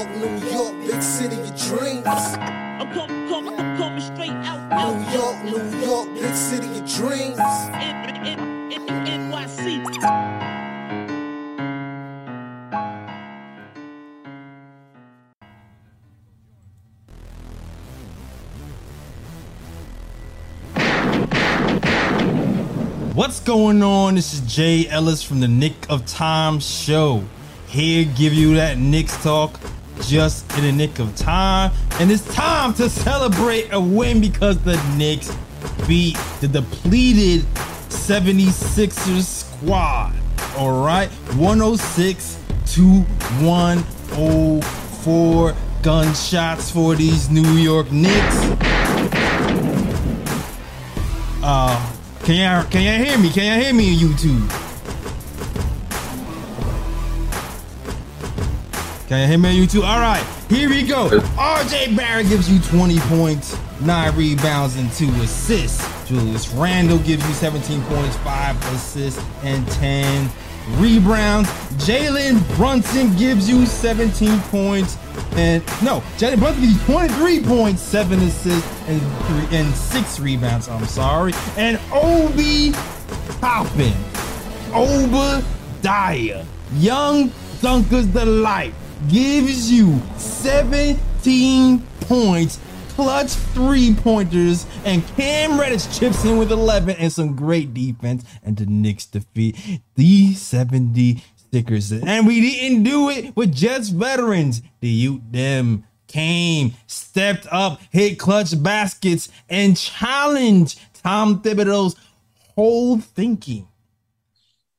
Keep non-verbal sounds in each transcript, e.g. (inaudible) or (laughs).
York, New York, big city of dreams. I'm coming, coming, I'm coming straight out, out. New York, New York, big city of dreams. NYC. What's going on? This is Jay Ellis from the Knick of Time show. Here, give you that Knicks talk just in the nick of time. And it's time to celebrate a win because the Knicks beat the depleted 76ers squad. All right, 106 to 104 gunshots for these New York Knicks. Uh, can y'all can y'all hear me? Can y'all hear me on YouTube? Can you YouTube? All right, here we go. RJ Barrett gives you 20 points, 9 rebounds, and 2 assists. Julius Randle gives you 17 points, 5 assists, and 10 rebounds. Jalen Brunson gives you 17 points, and no, Jalen Brunson gives you 23 points, 7 assists, and, three, and 6 rebounds. I'm sorry. And Obi Toppin. Obadiah, Young Dunker's Delight, gives you 17 points, clutch three pointers, and Cam Reddish chips in with 11 and some great defense. And the Knicks defeat the 70 Stickers. And we didn't do it with just veterans. The Ute them came, stepped up, hit clutch baskets, and challenged Tom Thibodeau's whole thinking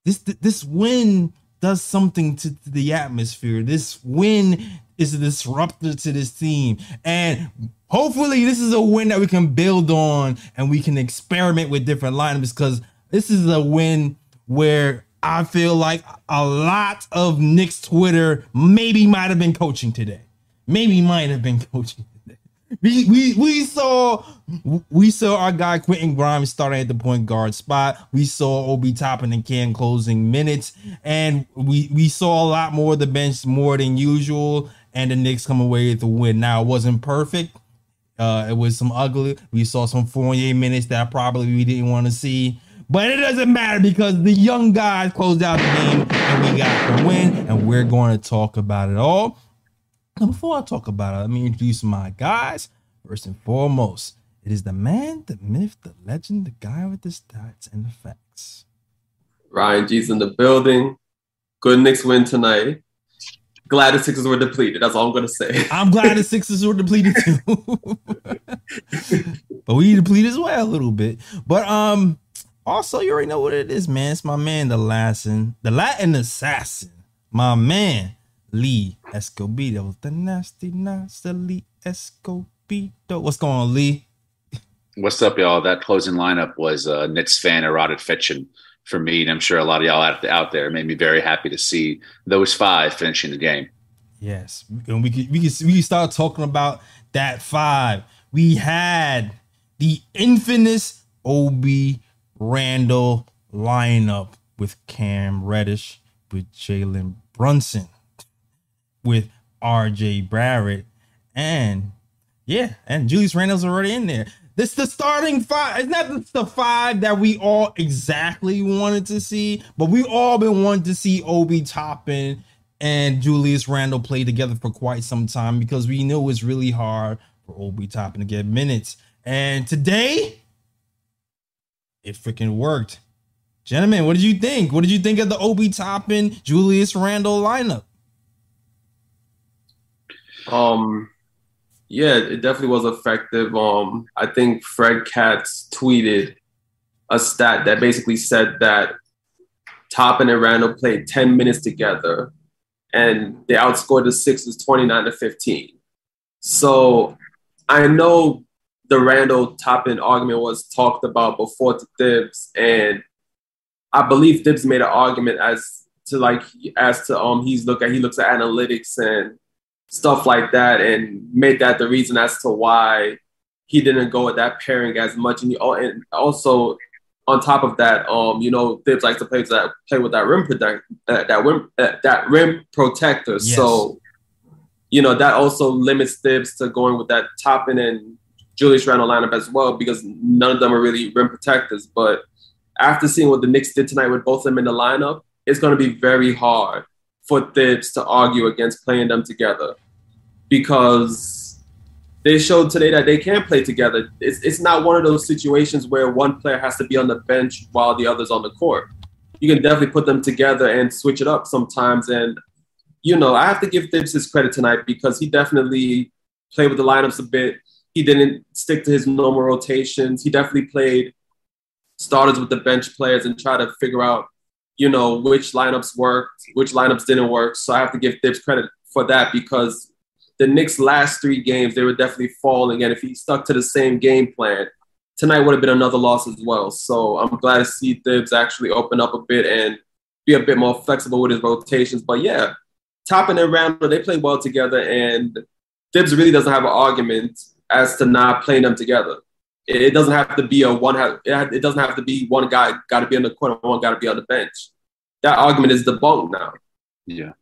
this this win does something to the atmosphere. This win is a disruptor to this team, and hopefully, this is a win that we can build on and we can experiment with different lineups because this is a win where I feel like a lot of Knicks Twitter maybe might have been coaching today. Maybe might have been coaching. We, we we saw we saw our guy Quentin Grimes starting at the point guard spot. We saw Obi Toppin and Cam closing minutes, and we we saw a lot more of the bench more than usual. And the Knicks come away with the win. Now it wasn't perfect. Uh, it was some ugly. We saw some Fournier minutes that probably we didn't want to see. But it doesn't matter because the young guys closed out the game and we got the win. And we're going to talk about it all. Now, before I talk about it, let me introduce my guys. First and foremost, it is the man, the myth, the legend, the guy with the stats and the facts. Ryan G's in the building. Good Knicks win tonight. Glad the Sixers were depleted. That's all I'm gonna say. (laughs) I'm glad the Sixers were depleted too. (laughs) but we depleted as well a little bit. But um also you already know what it is, man. It's my man, the Latin, the Latin assassin. My man, Lee Escobedo. The nasty, nasty Lee Escobedo. What's going on, Lee? What's up, y'all? That closing lineup was uh, Knicks fan erotic fiction for me, and I'm sure a lot of y'all out, out there made me very happy to see those five finishing the game. Yes, and we could we could we could start talking about that five. We had the infamous Obi Randle lineup with Cam Reddish, with Jalen Brunson, with RJ Barrett, and yeah, and Julius Randle's already in there. This the starting five. It's not the five that we all exactly wanted to see, but we all been wanting to see Obi Toppin and Julius Randle play together for quite some time because we knew it's really hard for Obi Toppin to get minutes. And today, it freaking worked. Gentlemen, what did you think? What did you think of the Obi Toppin Julius Randle lineup? Um, yeah, it definitely was effective. Um, I think Fred Katz tweeted a stat that basically said that Toppin and Randle played 10 minutes together and they outscored the Sixers 29 to 15. So I know the Randle Toppin argument was talked about before to Thibs, and I believe Thibs made an argument as to like as to um he's look at he looks at analytics and stuff like that, and made that the reason as to why he didn't go with that pairing as much. And, you, and also on top of that, um, you know, Thibs likes to play with that play with that rim protect uh, that rim uh, that rim protector. Yes. So you know, that also limits Thibs to going with that Toppin and Julius Randle lineup as well because none of them are really rim protectors. But after seeing what the Knicks did tonight with both of them in the lineup, it's going to be very hard for Thibs to argue against playing them together because they showed today that they can play together. It's, it's not one of those situations where one player has to be on the bench while the other's on the court. You can definitely put them together and switch it up sometimes. And, you know, I have to give Thibs his credit tonight because he definitely played with the lineups a bit. He didn't stick to his normal rotations. He definitely played starters with the bench players and try to figure out, you know, which lineups worked, which lineups didn't work. So I have to give Thibs credit for that because the Knicks' last three games, they were definitely falling. And if he stuck to the same game plan, tonight would have been another loss as well. So I'm glad to see Thibs actually open up a bit and be a bit more flexible with his rotations. But yeah, Toppin and Randle, they play well together. And Thibs really doesn't have an argument as to not playing them together it doesn't have to be a one. It doesn't have to be one guy got to be on the and one got to be on the bench. That argument is debunked now. Yeah.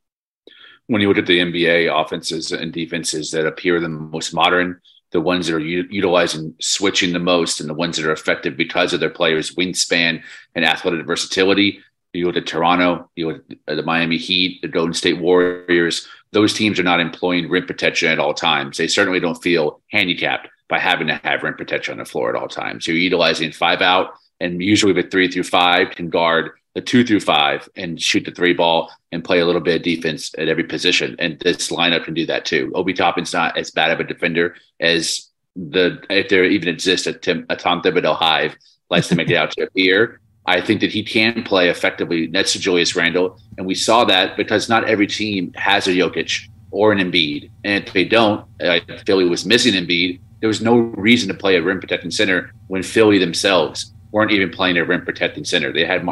When you look at the NBA offenses and defenses that appear the most modern, the ones that are u- utilizing switching the most, and the ones that are effective because of their players' wingspan and athletic versatility. You look at Toronto, you look at the Miami Heat, the Golden State Warriors. Those teams are not employing rim protection at all times. They certainly don't feel handicapped by having to have rim protection on the floor at all times. You're utilizing five out, and usually the three through five can guard the two through five and shoot the three ball and play a little bit of defense at every position. And this lineup can do that too. Obi Toppin's not as bad of a defender as the if there even exists a, Tim, a Tom Thibodeau hive likes to make it out to appear. I think that he can play effectively next to Julius Randle, and we saw that because not every team has a Jokic or an Embiid, and if they don't, uh, Philly was missing Embiid there was no reason to play a rim protecting center when Philly themselves weren't even playing a rim protecting center. They had,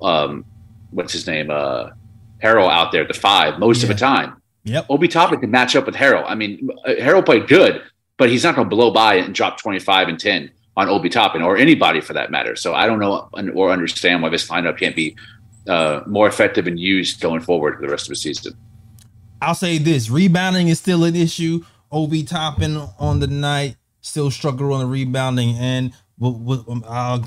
um, what's his name, uh, Harrell out there at the five most yeah. of the time. Yep. Obi Toppin can match up with Harrell. I mean, uh, Harrell played good, but he's not going to blow by and drop 25 and 10 on Obi Toppin or anybody for that matter. So I don't know or understand why this lineup can't be uh, more effective and used going forward for the rest of the season. I'll say this rebounding is still an issue. Obi Toppin on the night, still struggle on the rebounding. And we'll, we'll, I'll,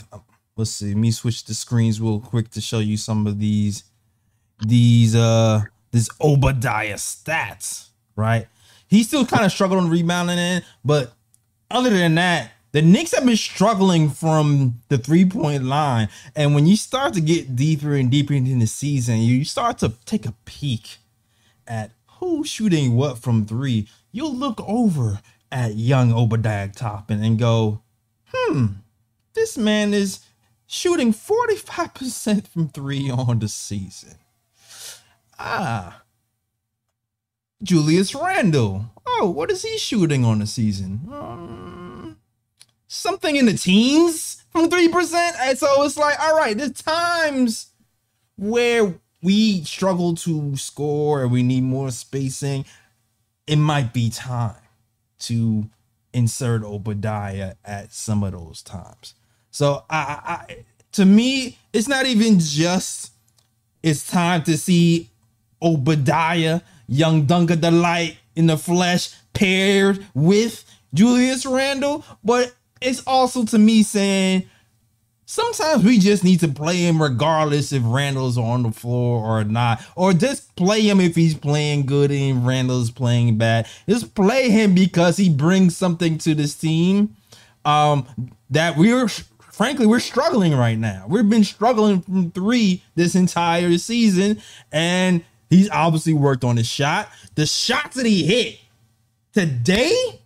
let's see, let me switch the screens real quick to show you some of these, these, uh, this Obadiah stats, right? He still kind of struggled on rebounding in, but other than that, the Knicks have been struggling from the three point line. And when you start to get deeper and deeper into the season, you start to take a peek at who's shooting what from three you'll look over at young Obadiah Toppin and go, hmm, this man is shooting 45% from three on the season. Ah, Julius Randle. Oh, what is he shooting on the season? Um, something in the teens from 3%. And so it's like, all right, there's times where we struggle to score and we need more spacing it might be time to insert Obadiah at some of those times. So I, I to me, it's not even just it's time to see Obadiah, young Dunk of the Light in the flesh, paired with Julius Randle, but it's also to me saying Sometimes we just need to play him regardless if Randle's on the floor or not. Or just play him if he's playing good and Randle's playing bad. Just play him because he brings something to this team um, that we're frankly we're struggling right now. We've been struggling from three this entire season, and he's obviously worked on his shot. The shots that he hit today,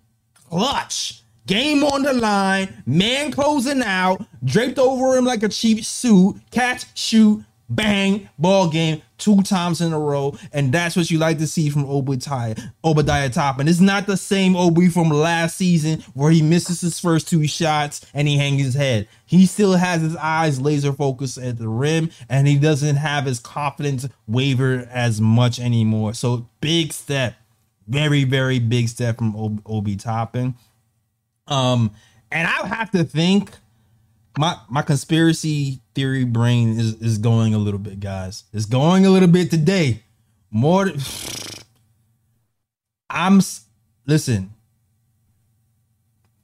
clutch. Game on the line, man closing out, draped over him like a cheap suit, catch, shoot, bang, ball game two times in a row. And that's what you like to see from Obadiah, Obadiah Toppin. It's not the same Obi from last season where he misses his first two shots and he hangs his head. He still has his eyes laser focused at the rim and he doesn't have his confidence waver as much anymore. So big step, very, very big step from Ob- Obi Toppin. Um, and I have to think my my conspiracy theory brain is is going a little bit, guys. It's going a little bit today. More. I'm listen.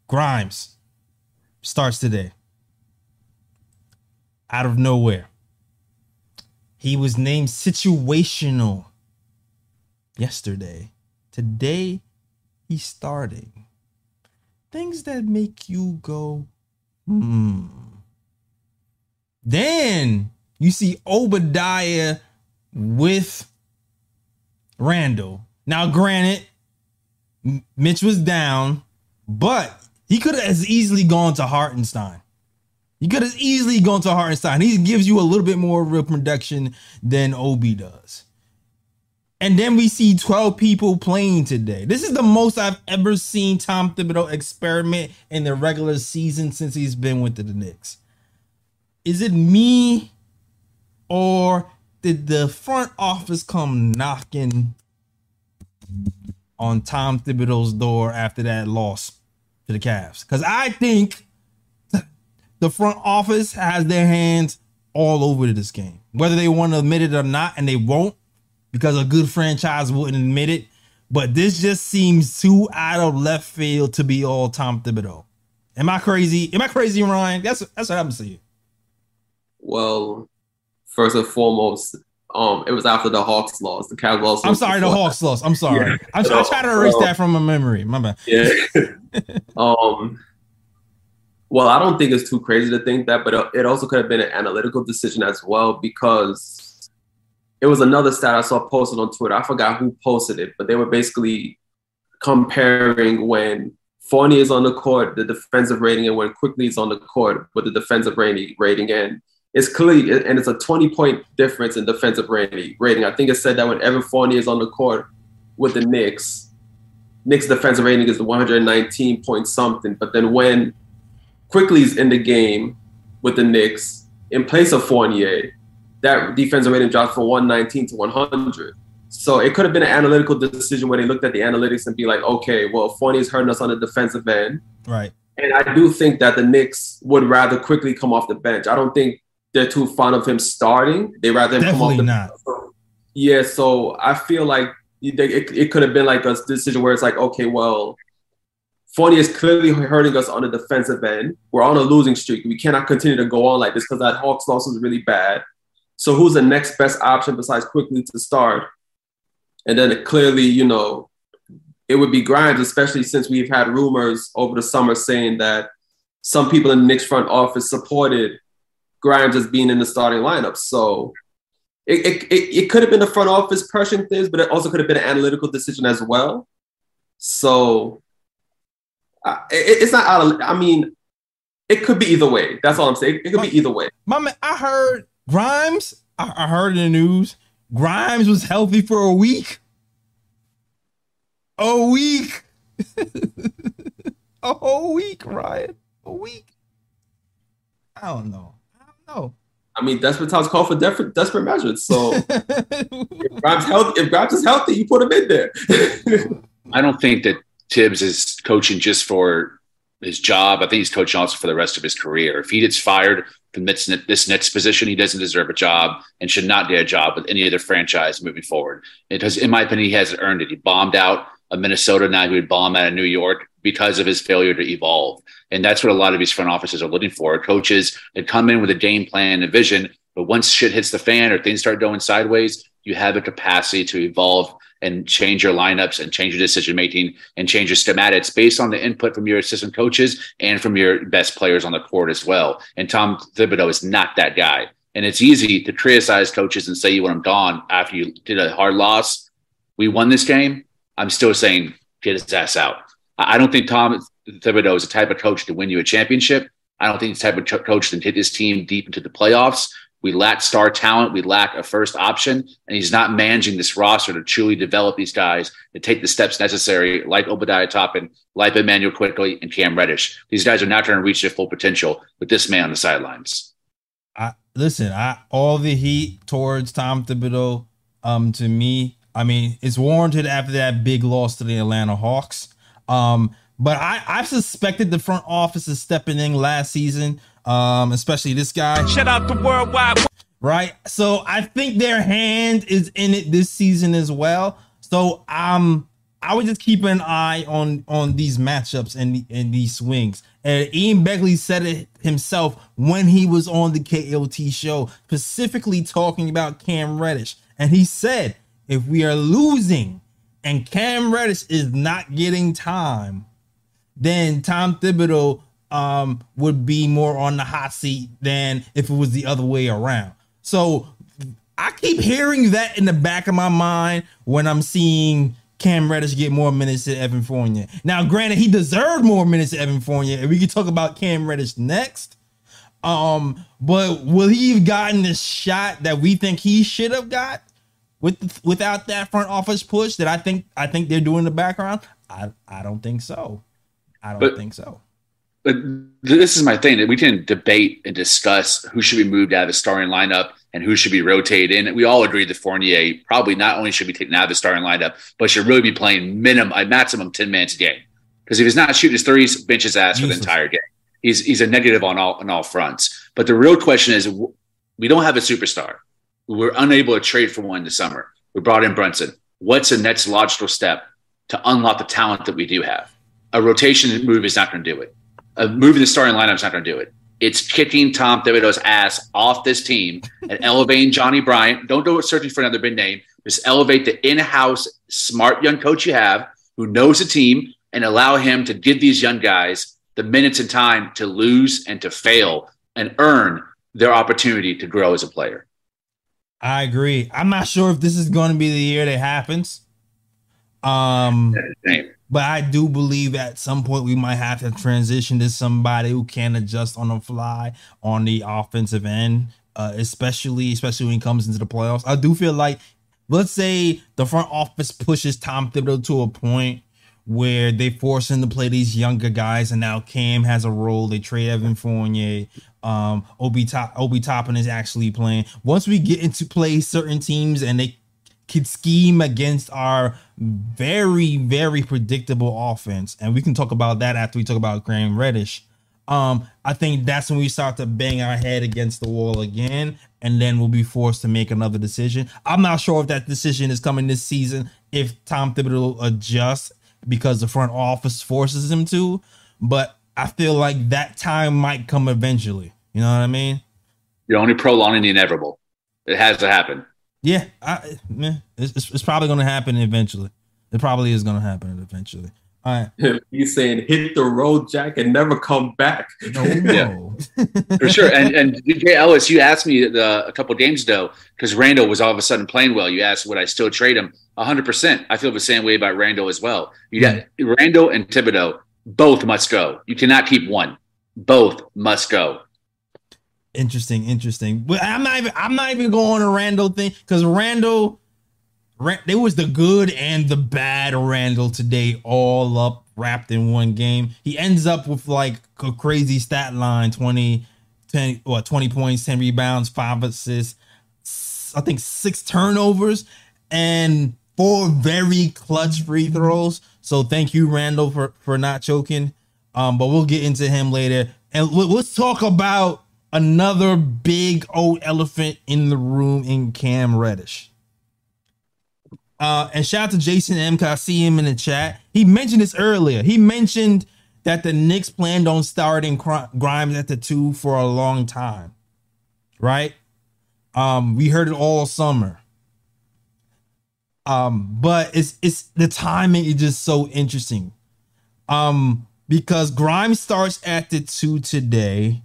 Grimes starts today. Out of nowhere. He was named situational yesterday. Today, he's starting. Things that make you go, hmm. Then you see Obadiah with Randle. Now, granted, Mitch was down, but he could have as easily gone to Hartenstein. He could have easily gone to Hartenstein. He gives you a little bit more real production than Obi does. And then we see 12 people playing today. This is the most I've ever seen Tom Thibodeau experiment in the regular season since he's been with the Knicks. Is it me or did the front office come knocking on Tom Thibodeau's door after that loss to the Cavs? Because I think the front office has their hands all over this game, whether they want to admit it or not, and they won't because a good franchise wouldn't admit it. But this just seems too out of left field to be all Tom Thibodeau. Am I crazy? Am I crazy, Ryan? That's that's what I'm saying. Well, first and foremost, um, it was after the Hawks lost. The Cavs lost. I'm sorry, the Hawks lost. I'm sorry. Yeah. I'm, I try to erase that from my memory. My bad. Yeah. (laughs) um. Well, I don't think it's too crazy to think that, but it also could have been an analytical decision as well because it was another stat I saw posted on Twitter. I forgot who posted it, but they were basically comparing when Fournier is on the court, the defensive rating, and when Quickley is on the court with the defensive rating. Rating, and it's clearly and it's a 20 point difference in defensive rating. Rating. I think it said that when Fournier is on the court with the Knicks, Knicks defensive rating is 119 point something. But then when Quickley's in the game with the Knicks in place of Fournier, that defensive rating drops from 119 to 100. So it could have been an analytical decision where they looked at the analytics and be like, okay, well, Fournier's hurting us on the defensive end. Right. And I do think that the Knicks would rather Quickley come off the bench. I don't think they're too fond of him starting. They rather come off the not. yeah, so I feel like it, it could have been like a decision where it's like, okay, well, Fournier is clearly hurting us on the defensive end. We're on a losing streak. We cannot continue to go on like this because that Hawks loss was really bad. So who's the next best option besides Quickley to start? And then it clearly, you know, it would be Grimes, especially since we've had rumors over the summer saying that some people in the Knicks front office supported Grimes as being in the starting lineup. So it, it, it, it could have been the front office pressuring things, but it also could have been an analytical decision as well. So it, it's not out of, I mean, it could be either way. That's all I'm saying. It could be either way. My man, I heard Grimes. I, I heard in the news Grimes was healthy for a week. A week. (laughs) a whole week, Ryan. A week. I don't know. I don't know. I mean, desperate times call for desperate, desperate measures. So (laughs) if Grimes healthy, if Grimes is healthy, you put him in there. I don't think that Thibs is coaching just for his job. I think he's coaching also for the rest of his career. If he gets fired from this, next position, he doesn't deserve a job and should not get a job with any other franchise moving forward. Because, in my opinion, he hasn't earned it. He bombed out of Minnesota. Now he would bomb out of New York because of his failure to evolve. And that's what a lot of these front offices are looking for. Coaches that come in with a game plan and a vision, but once shit hits the fan or things start going sideways, you have the capacity to evolve and change your lineups and change your decision making and change your schematics based on the input from your assistant coaches and from your best players on the court as well. And Tom Thibodeau is not that guy. And it's easy to criticize coaches and say you want him gone after you did a hard loss. We won this game. I'm still saying get his ass out. I don't think Tom Thibodeau is the type of coach to win you a championship. I don't think he's the type of coach to hit this team deep into the playoffs. We lack star talent. We lack a first option, and he's not managing this roster to truly develop these guys to take the steps necessary, like Obadiah Toppin, like Immanuel Quickley, and Cam Reddish. These guys are not going to reach their full potential with this man on the sidelines. I listen, I all the heat towards Tom Thibodeau, um, to me, I mean, it's warranted after that big loss to the Atlanta Hawks. Um, but I, I suspected the front office is stepping in last season, um, especially this guy. Shout out to Worldwide. right? So I think their hand is in it this season as well. So I'm I would just keep an eye on on these matchups and and these swings. And Ian Begley said it himself when he was on the KLT show, specifically talking about Cam Reddish. And he said, if we are losing and Cam Reddish is not getting time, then Tom Thibodeau um, would be more on the hot seat than if it was the other way around. So I keep hearing that in the back of my mind when I'm seeing Cam Reddish get more minutes than Evan Fournier. Now, granted, he deserved more minutes than Evan Fournier, and we can talk about Cam Reddish next. Um, but will he have gotten the shot that we think he should have got with without that front office push that I think I think they're doing in the background? I I don't think so. I don't But- think so. But this is my thing that we can debate and discuss who should be moved out of the starting lineup and who should be rotated. in. we all agree that Fournier probably not only should be taken out of the starting lineup, but should really be playing minimum, a maximum 10 minutes a game. Because if he's not shooting his threes, bench his ass for the entire game. He's, he's a negative on all, on all fronts. But the real question is we don't have a superstar. We're unable to trade for one this summer. We brought in Brunson. What's the next logical step to unlock the talent that we do have? A rotation move is not going to do it moving the starting lineup is not going to do it. It's kicking Tom Thibodeau's ass off this team and (laughs) elevating Johnnie Bryant. Don't go searching for another big name. Just elevate the in-house smart young coach you have who knows the team and allow him to give these young guys the minutes and time to lose and to fail and earn their opportunity to grow as a player. I agree. I'm not sure if this is going to be the year that happens. Um, Same. But I do believe at some point we might have to transition to somebody who can adjust on the fly on the offensive end, uh, especially especially when it comes into the playoffs. I do feel like, let's say the front office pushes Tom Thibodeau to a point where they force him to play these younger guys, and now Cam has a role. They trade Evan Fournier. Um, Obi Top Obi Toppin is actually playing. Once we get into play certain teams and they could scheme against our very, very predictable offense. And we can talk about that after we talk about Cam Reddish. Um, I think that's when we start to bang our head against the wall again, and then we'll be forced to make another decision. I'm not sure if that decision is coming this season, if Tom Thibodeau adjusts because the front office forces him to, but I feel like that time might come eventually. You know what I mean? You're only prolonging the inevitable. It has to happen. Yeah, I, man, it's, it's, it's probably going to happen eventually. It probably is going to happen eventually. All right. (laughs) He's saying hit the road, Jack, and never come back. No, (laughs) Yeah. no. For sure. And and DJ Ellis, you asked me the, a couple of games ago because Randle was all of a sudden playing well. You asked would I still trade him? hundred percent. I feel the same way about Randle as well. You got Randle and Thibodeau, both must go. You cannot keep one. Both must go. Interesting, interesting. But I'm not even. I'm not even going on a Randle thing because Randle, Ran, there was the good and the bad Randle today, all up wrapped in one game. He ends up with like a crazy stat line: 20, 10, what, 20 points, 10 rebounds, five assists, I think six turnovers, and four very clutch free throws. So thank you, Randle, for for not choking. Um, but we'll get into him later, and let's talk about another big old elephant in the room in Cam Reddish. Uh, and shout out to Jason M. 'cause I see him in the chat. He mentioned this earlier. He mentioned that the Knicks planned on starting Gri- Grimes at the two for a long time, right? Um, we heard it all summer. Um, but it's it's the timing is just so interesting. Um, because Grimes starts at the two today.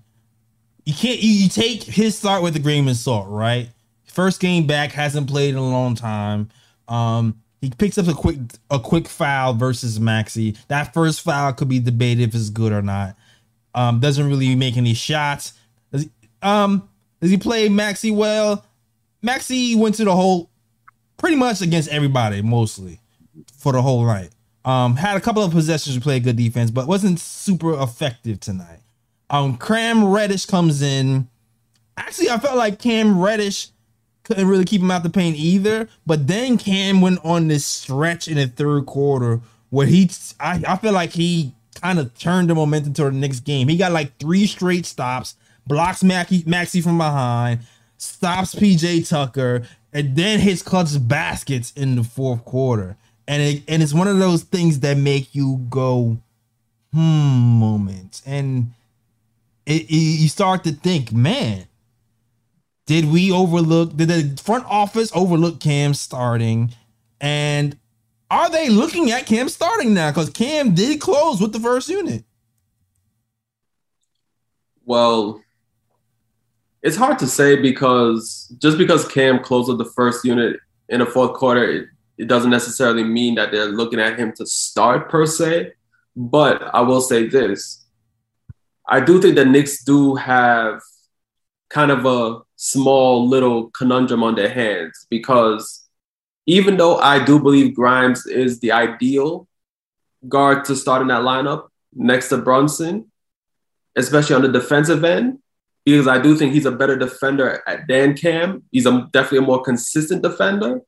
You can't you, you take his start with the grain of salt, right? First game back, hasn't played in a long time. Um, he picks up a quick a quick foul versus Maxey. That first foul could be debated if it's good or not. Um, doesn't really make any shots. Does he, um, does he play Maxey well? Maxey went to the whole pretty much against everybody mostly for the whole night. Um, had a couple of possessions to play good defense, but wasn't super effective tonight. Um, Cam Reddish comes in. Actually, I felt like Cam Reddish couldn't really keep him out the paint either. But then Cam went on this stretch in the third quarter where he, I, I feel like he kind of turned the momentum to the next game. He got like three straight stops, blocks Maxey, from behind, stops PJ Tucker, and then hits clutch baskets in the fourth quarter. and it, and it's one of those things that make you go, hmm, moments, and it, it, you start to think, man, did we overlook? Did the front office overlook Cam starting? And are they looking at Cam starting now? Because Cam did close with the first unit. Well, it's hard to say because just because Cam closed with the first unit in the fourth quarter, it, it doesn't necessarily mean that they're looking at him to start per se. But I will say this I do think the Knicks do have kind of a small little conundrum on their hands because even though I do believe Grimes is the ideal guard to start in that lineup next to Brunson, especially on the defensive end, because I do think he's a better defender than Cam. He's a, definitely a more consistent defender.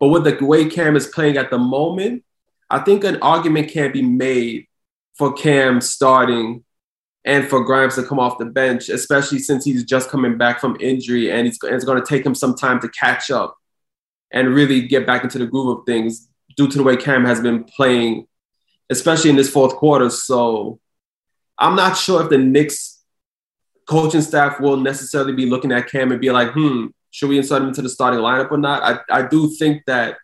But with the way Cam is playing at the moment, I think an argument can be made for Cam starting and for Grimes to come off the bench, especially since he's just coming back from injury and it's, it's going to take him some time to catch up and really get back into the groove of things due to the way Cam has been playing, especially in this fourth quarter. So I'm not sure if the Knicks coaching staff will necessarily be looking at Cam and be like, hmm, should we insert him into the starting lineup or not? I, I do think that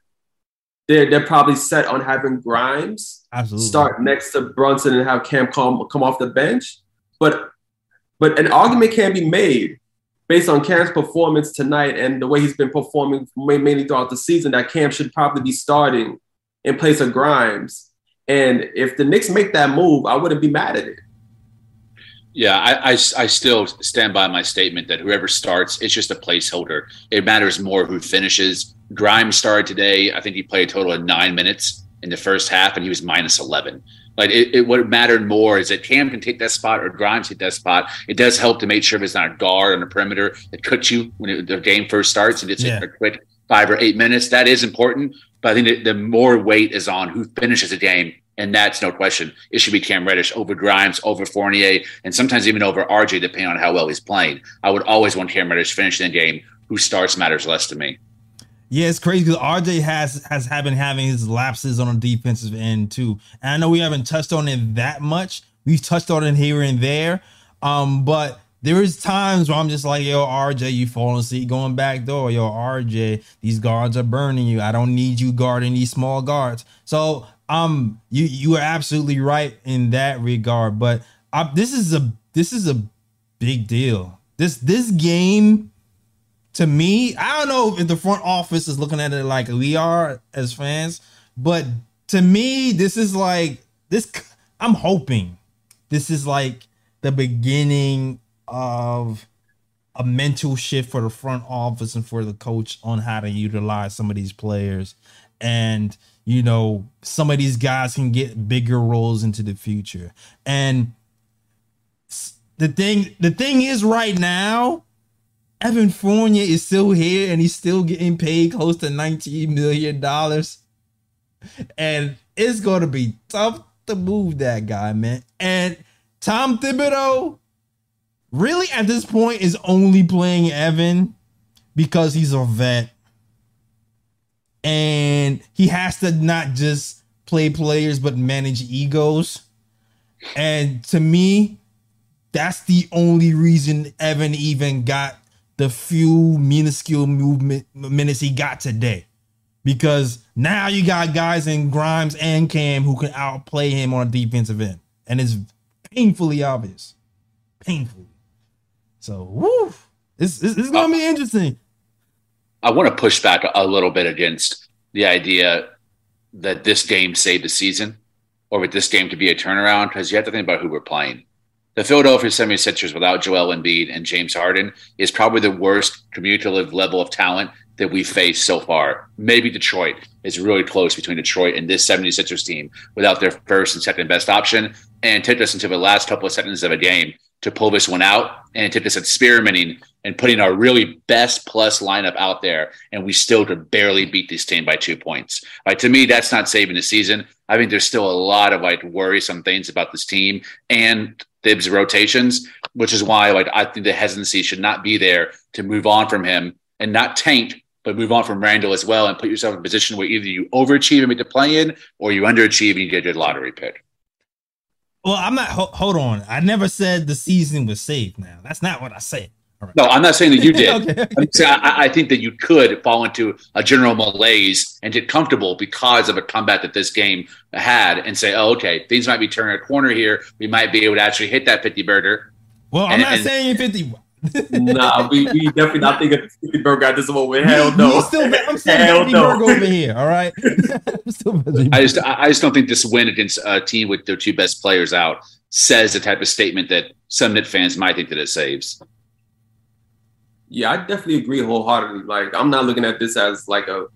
they're, they're probably set on having Grimes Absolutely. start next to Brunson and have Cam come, come off the bench. But but an argument can be made based on Cam's performance tonight and the way he's been performing mainly throughout the season that Cam should probably be starting in place of Grimes. And if the Knicks make that move, I wouldn't be mad at it. Yeah, I, I, I, still stand by my statement that whoever starts, it's just a placeholder. It matters more who finishes. Grimes started today. I think he played a total of nine minutes in the first half, and he was minus 11. Like it, it, what mattered more is that Cam can take that spot or Grimes hit that spot. It does help to make sure if it's not a guard on the perimeter that cuts you when it, the game first starts and it's yeah. a quick five or eight minutes. That is important, but I think that the more weight is on who finishes the game and that's no question. It should be Cam Reddish over Grimes, over Fournier, and sometimes even over RJ, depending on how well he's playing. I would always want Cam Reddish finishing the game. Who starts matters less to me. Yeah, it's crazy because RJ has has been having his lapses on the defensive end too. And I know we haven't touched on it that much. We've touched on it here and there. Um, but there is times where I'm just like, yo, RJ, you falling asleep going back door. Yo, RJ, these guards are burning you. I don't need you guarding these small guards. So um you you are absolutely right in that regard but I, this is a this is a big deal this this game to me i don't know if the front office is looking at it like we are as fans but to me this is like this i'm hoping this is like the beginning of a mental shift for the front office and for the coach on how to utilize some of these players and you know, some of these guys can get bigger roles into the future. And the thing, the thing is, right now, Evan Fournier is still here and he's still getting paid close to $19 million. And it's going to be tough to move that guy, man. And Tom Thibodeau, really at this point, is only playing Evan because he's a vet and he has to not just play players but manage egos. And to me, that's the only reason Evan even got the few minuscule movement minutes he got today. Because now you got guys in Grimes and Cam who can outplay him on a defensive end. And it's painfully obvious. Painfully. So, woo, it's, it's, it's going to be interesting. I want to push back a little bit against the idea that this game saved the season or with this game to be a turnaround because you have to think about who we're playing. The Philadelphia 76ers without Joel Embiid and James Harden is probably the worst cumulative level of talent that we've faced so far. Maybe Detroit is really close between Detroit and this 76ers team without their first and second best option. And took us into the last couple of seconds of a game to pull this one out. And took us experimenting and putting our really best plus lineup out there. And we still could barely beat this team by two points. Like to me, that's not saving the season. I think there's still a lot of like worrisome things about this team and Thibs rotations, which is why like I think the hesitancy should not be there to move on from him and not tank but move on from Randle as well and put yourself in a position where either you overachieve and make the play in or you underachieve and you get a lottery pick. Well, I'm not. Ho- hold on. I never said the season was saved. Now that's not what I said. All right. No, I'm not saying that you did. (laughs) Okay. I'm saying I, I think that you could fall into a general malaise and get comfortable because of a comeback that this game had and say, oh, okay, things might be turning a corner here. We might be able to actually hit that 50 burger. Well, I'm And- not and- saying 50. nah, we, we (laughs) definitely not thinking Stevie Burger at this moment. Hell no. Me still, I'm still Hell Betty no. Over here. All right. (laughs) I'm still Betty I just I I just don't think this win against a team with their two best players out says the type of statement that some Knick fans might think that it saves. Yeah, I definitely agree wholeheartedly. Like, I'm not looking at this as like a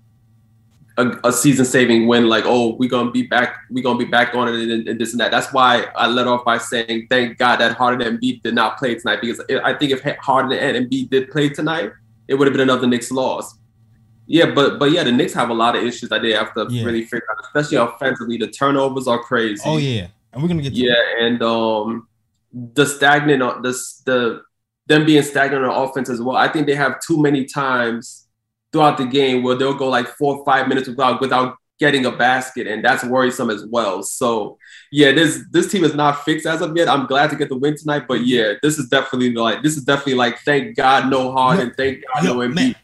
a, a season saving win. Like, oh, we're gonna be back. We're gonna be back on it and, and this and that. That's why I let off by saying, thank God that Harden and Embiid did not play tonight because I think if Harden and Embiid did play tonight, it would have been another Knicks loss. Yeah, but but yeah, the Knicks have a lot of issues that they have to Yeah. really figure out, especially offensively. The turnovers are crazy. Oh yeah, and we're gonna get to Yeah, and um, the stagnant, on the the them being stagnant on offense as well. I think they have too many times throughout the game where they'll go like four or five minutes without without getting a basket, and that's worrisome as well. So yeah, this this team is not fixed as of yet. I'm glad to get the win tonight, but yeah, this is definitely like this is definitely like thank God no Harden thank God no. Embiid.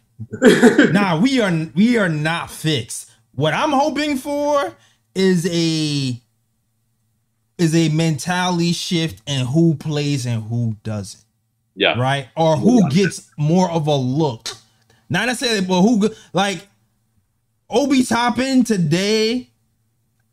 nah, we are we are not fixed. What I'm hoping for is a is a mentality shift and who plays and who doesn't, Yeah. right? Or who gets more of a look. Not necessarily, but who like Obi Toppin today.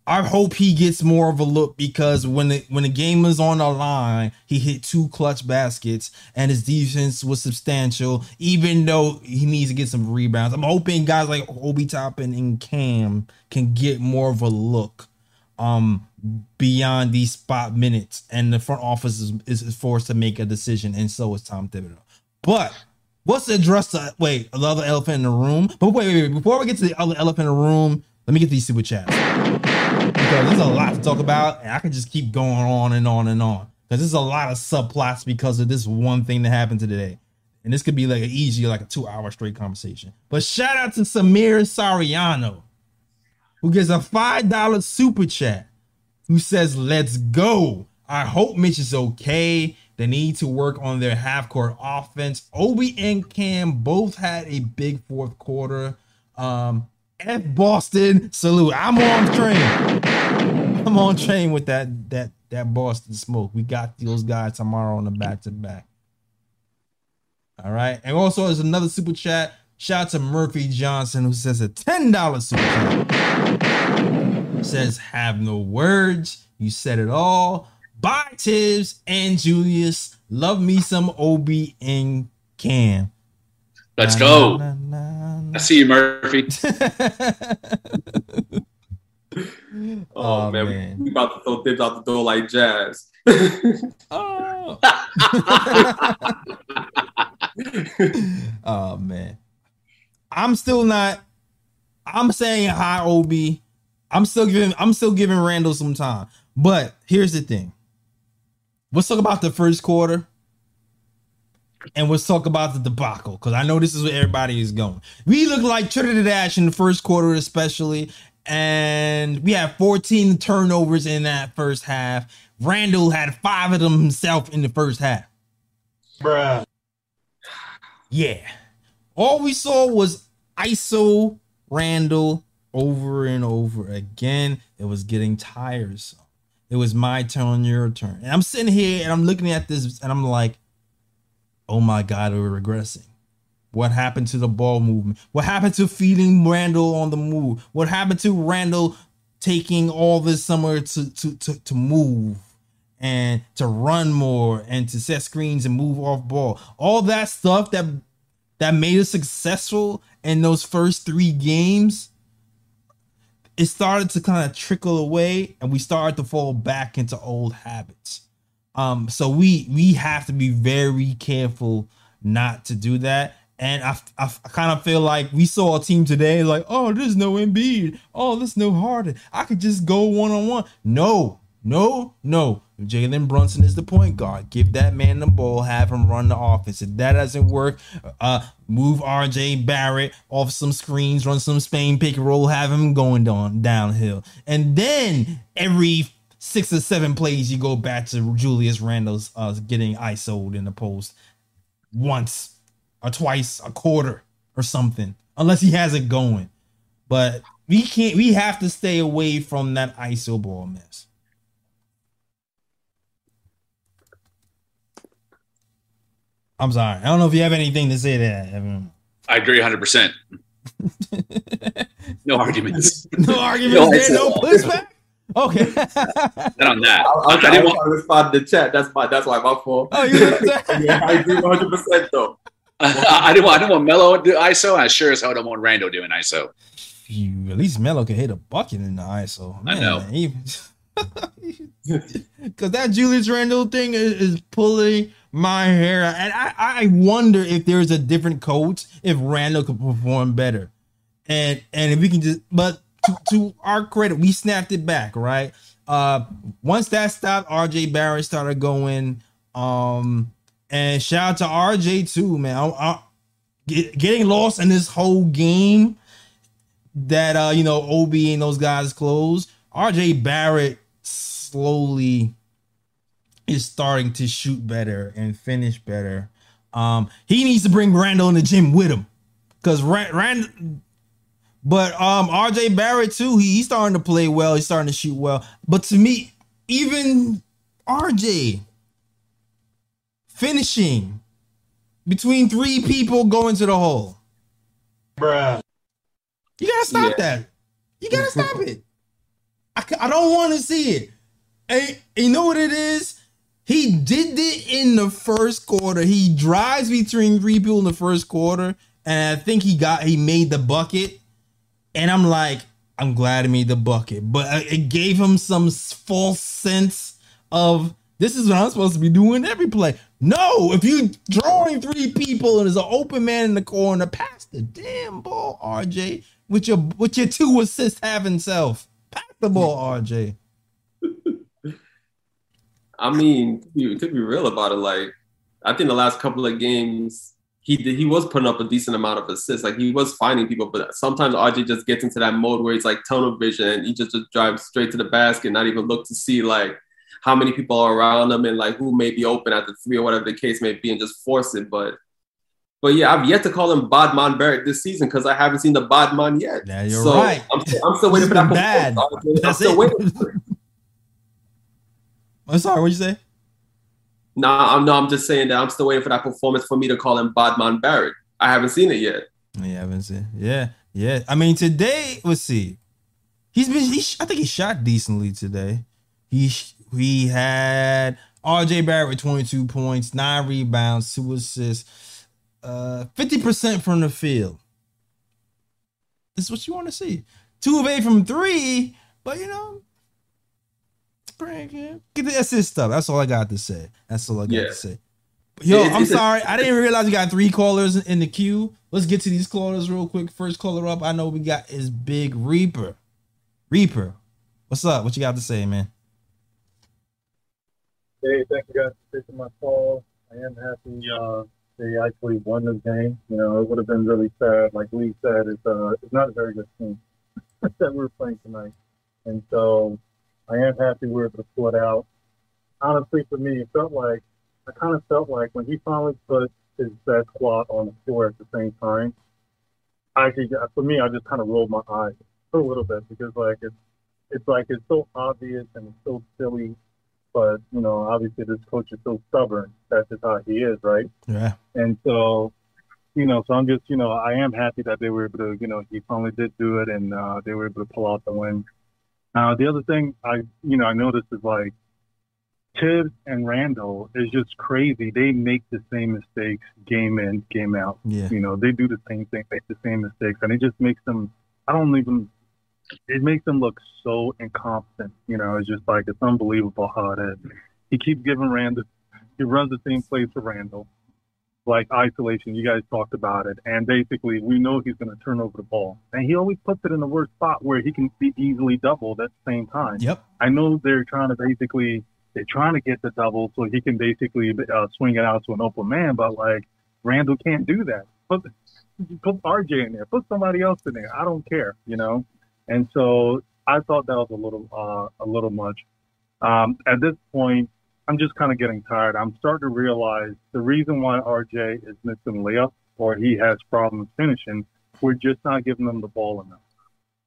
I hope he gets more of a look because when the when the game is on the line, he hit two clutch baskets and his defense was substantial. Even though he needs to get some rebounds, I'm hoping guys like Obi Toppin and Cam can get more of a look um beyond these spot minutes, and the front office is, is forced to make a decision, and so is Tom Thibodeau. But what's the address to wait the other elephant in the room? But wait, wait, wait, before we get to the other elephant in the room, let me get these super chats because there's a lot to talk about, and I can just keep going on and on and on because there's a lot of subplots because of this one thing that happened today. And this could be like an easy, like a two hour straight conversation. But shout out to Samir Sariano, who gives a $5 super chat, who says, Let's go. I hope Mitch is okay. They need to work on their half court offense. Obi and Cam both had a big fourth quarter. Um, F Boston, salute. I'm on train. I'm on train with that that that Boston smoke. We got those guys tomorrow on the back to back. All right. And also there's another super chat. Shout out to Murphy Johnson who says a $10 super chat. Says have no words. You said it all. Bye, Thibs and Julius. Love me some Obi and Cam. Let's Na, go. na, na. I see you, Murphy. (laughs) Oh, Oh, man, man. We, about to throw Thibs out the door like jazz. Oh. (laughs) (laughs) oh man. I'm still not I'm saying hi Obi. I'm still giving I'm still giving Randle some time. But here's the thing. Let's talk about the first quarter. And let's talk about the debacle because I know this is where everybody is going. We look like Trinidad in the first quarter, especially, and we had 14 turnovers in that first half. Randle had five of them himself in the first half. Bruh. Yeah. All we saw was ISO Randle over and over again. It was getting tiresome. It was my turn, your turn. And I'm sitting here and I'm looking at this and I'm like, oh my God, we're regressing. What happened to the ball movement? What happened to feeding Randle on the move? What happened to Randle taking all this summer to to to, to move and to run more and to set screens and move off ball? All that stuff that that made us successful in those first three games, it started to kind of trickle away and we started to fall back into old habits. Um, so we we have to be very careful not to do that. And I, I, I kind of feel like we saw a team today like, oh, there's no Embiid. Oh, there's no Harden. I could just go one on one. No, no, no. Jalen Brunson is the point guard. Give that man the ball, have him run the offense. If that doesn't work, uh, move RJ Barrett off some screens, run some Spain pick and roll, have him going down downhill. And then every six or seven plays, you go back to Julius Randle's uh, getting ISO'd in the post once or twice a quarter or something, unless he has it going. But we can't. We have to stay away from that ISO ball mess. I'm sorry. I don't know if you have anything to say to that. Evan. I agree 100%. no arguments. (laughs) No arguments No, there. No pushback. Okay. (laughs) Not on that. I, I, I, I, didn't was want, to respond to the chat. That's my. That's why my fault. oh, you (laughs) yeah, I agree 100 percent though. I didn't want. I didn't want Melo to do ISO. I sure as hell don't want Rando doing ISO. you at least Melo can hit a bucket in the ISO. I know. Because that Julius Randle thing is, is pulling my hair. And I, I wonder if there's a different coach if Randle could perform better. And and if we can just but to, to our credit, we snapped it back, right? Uh once that stopped, RJ Barrett started going. Um and shout out to RJ too, man. I, I, get, getting lost in this whole game that uh you know Obi and those guys closed. RJ Barrett slowly is starting to shoot better and finish better. Um, he needs to bring Randle in the gym with him because Rand, Rand, but um, RJ Barrett too. He, he's starting to play well. He's starting to shoot well. But to me, even RJ finishing between three people going to the hole. Bruh. You gotta stop Yeah. that. You gotta stop it. I, I don't want to see it. And you know what it is? He did it in the first quarter. He drives between three people in the first quarter, and I think he got he made the bucket. And I'm like, I'm glad he made the bucket, but it gave him some false sense of this is what I'm supposed to be doing every play. No, if you drawing three people and there's an open man in the corner, pass the damn ball, RJ, with your with your two assists having self. Pass the ball, RJ. I mean, to be, real about it, like I think the last couple of games he did, he was putting up a decent amount of assists. Like he was finding people, but sometimes RJ just gets into that mode where it's like tunnel vision and he just, just drives straight to the basket, not even look to see like how many people are around him and like who may be open at the three or whatever the case may be, and just force it. But but yeah, I've yet to call him Bodman Barrett this season because I haven't seen the Bodman yet. Yeah, you're so right. I'm still, I'm still waiting for that. He's (laughs) bad. I'm That's still it. waiting for it. I'm sorry, what'd you say? Nah, I'm no, I'm just saying that I'm still waiting for that performance for me to call him Bodman Barrett. I haven't seen it yet. Yeah, I haven't seen. Yeah, yeah. I mean, today, let's see. He's been. He, sh- I think he shot decently today. He sh- he had R.J. Barrett with 22 points, nine rebounds, two assists, uh, 50 percent from the field. This is what you want to see. Two of eight from three, but you know, it's pretty. Get the assist stuff. That's all I got to say. That's all I got Yeah. to say. Yo, It's- I'm it's a- sorry. I didn't realize we got three callers in the queue. Let's get to these callers real quick. First caller up, I know we got is Big Reaper. Reaper, what's up? What you got to say, man? Hey, thank you guys for taking my call. I am happy uh, they actually won this game. You know, it would have been really sad. Like Lee said, it's uh, it's not a very good team (laughs) that we're playing tonight, and so I am happy we were able to pull it out. Honestly, for me, it felt like I kind of felt like when he finally put his best squad on the floor at the same time. I actually, for me, I just kind of rolled my eyes for a little bit because like it's it's like it's so obvious and it's so silly but you know, obviously this coach is so stubborn. That's just how he is, right? Yeah. And so, you know, so I'm just, you know, I am happy that they were able to, you know, he finally did do it, and uh, they were able to pull out the win. Uh, the other thing I, you know, I noticed is like Thibs and Randle is just crazy. They make the same mistakes game in, game out. Yeah. You know, they do the same thing, make the same mistakes, and it just makes them. I don't even. It makes them look so incompetent. You know, it's just like it's unbelievable how it is. He keeps giving Randle. He runs the same plays for Randle, like isolation. You guys talked about it, and basically we know he's going to turn over the ball, and he always puts it in the worst spot where he can be easily doubled at the same time. Yep. I know they're trying to basically they're trying to get the double so he can basically uh, swing it out to an open man. But like Randle can't do that. Put put RJ in there. Put somebody else in there. I don't care, you know. And so I thought that was a little uh, a little much. Um, at this point, I'm just kind of getting tired. I'm starting to realize the reason why RJ is missing layup or he has problems finishing, we're just not giving them the ball enough.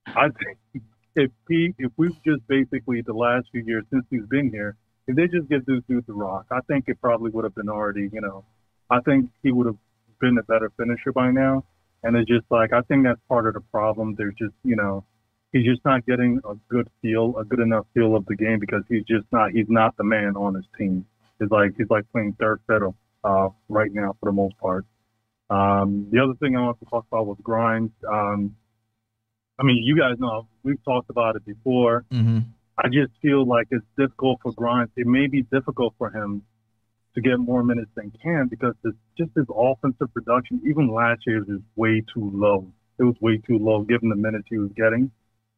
I think if he if we've just basically the last few years since he's been here, if they just give this dude the rock, I think it probably would have been already, you know, I think he would have been a better finisher by now. And it's just like I think that's part of the problem. There's just you know, he's just not getting a good feel, a good enough feel of the game because he's just not he's not the man on his team. He's like he's like playing third fiddle uh, right now for the most part. Um, the other thing I want to talk about was Grimes. Um, I mean, you guys know we've talked about it before. Mm-hmm. I just feel like it's difficult for Grimes. It may be difficult for him to get more minutes than Cam because it's just his offensive production, even last year, was way too low. It was way too low given the minutes he was getting.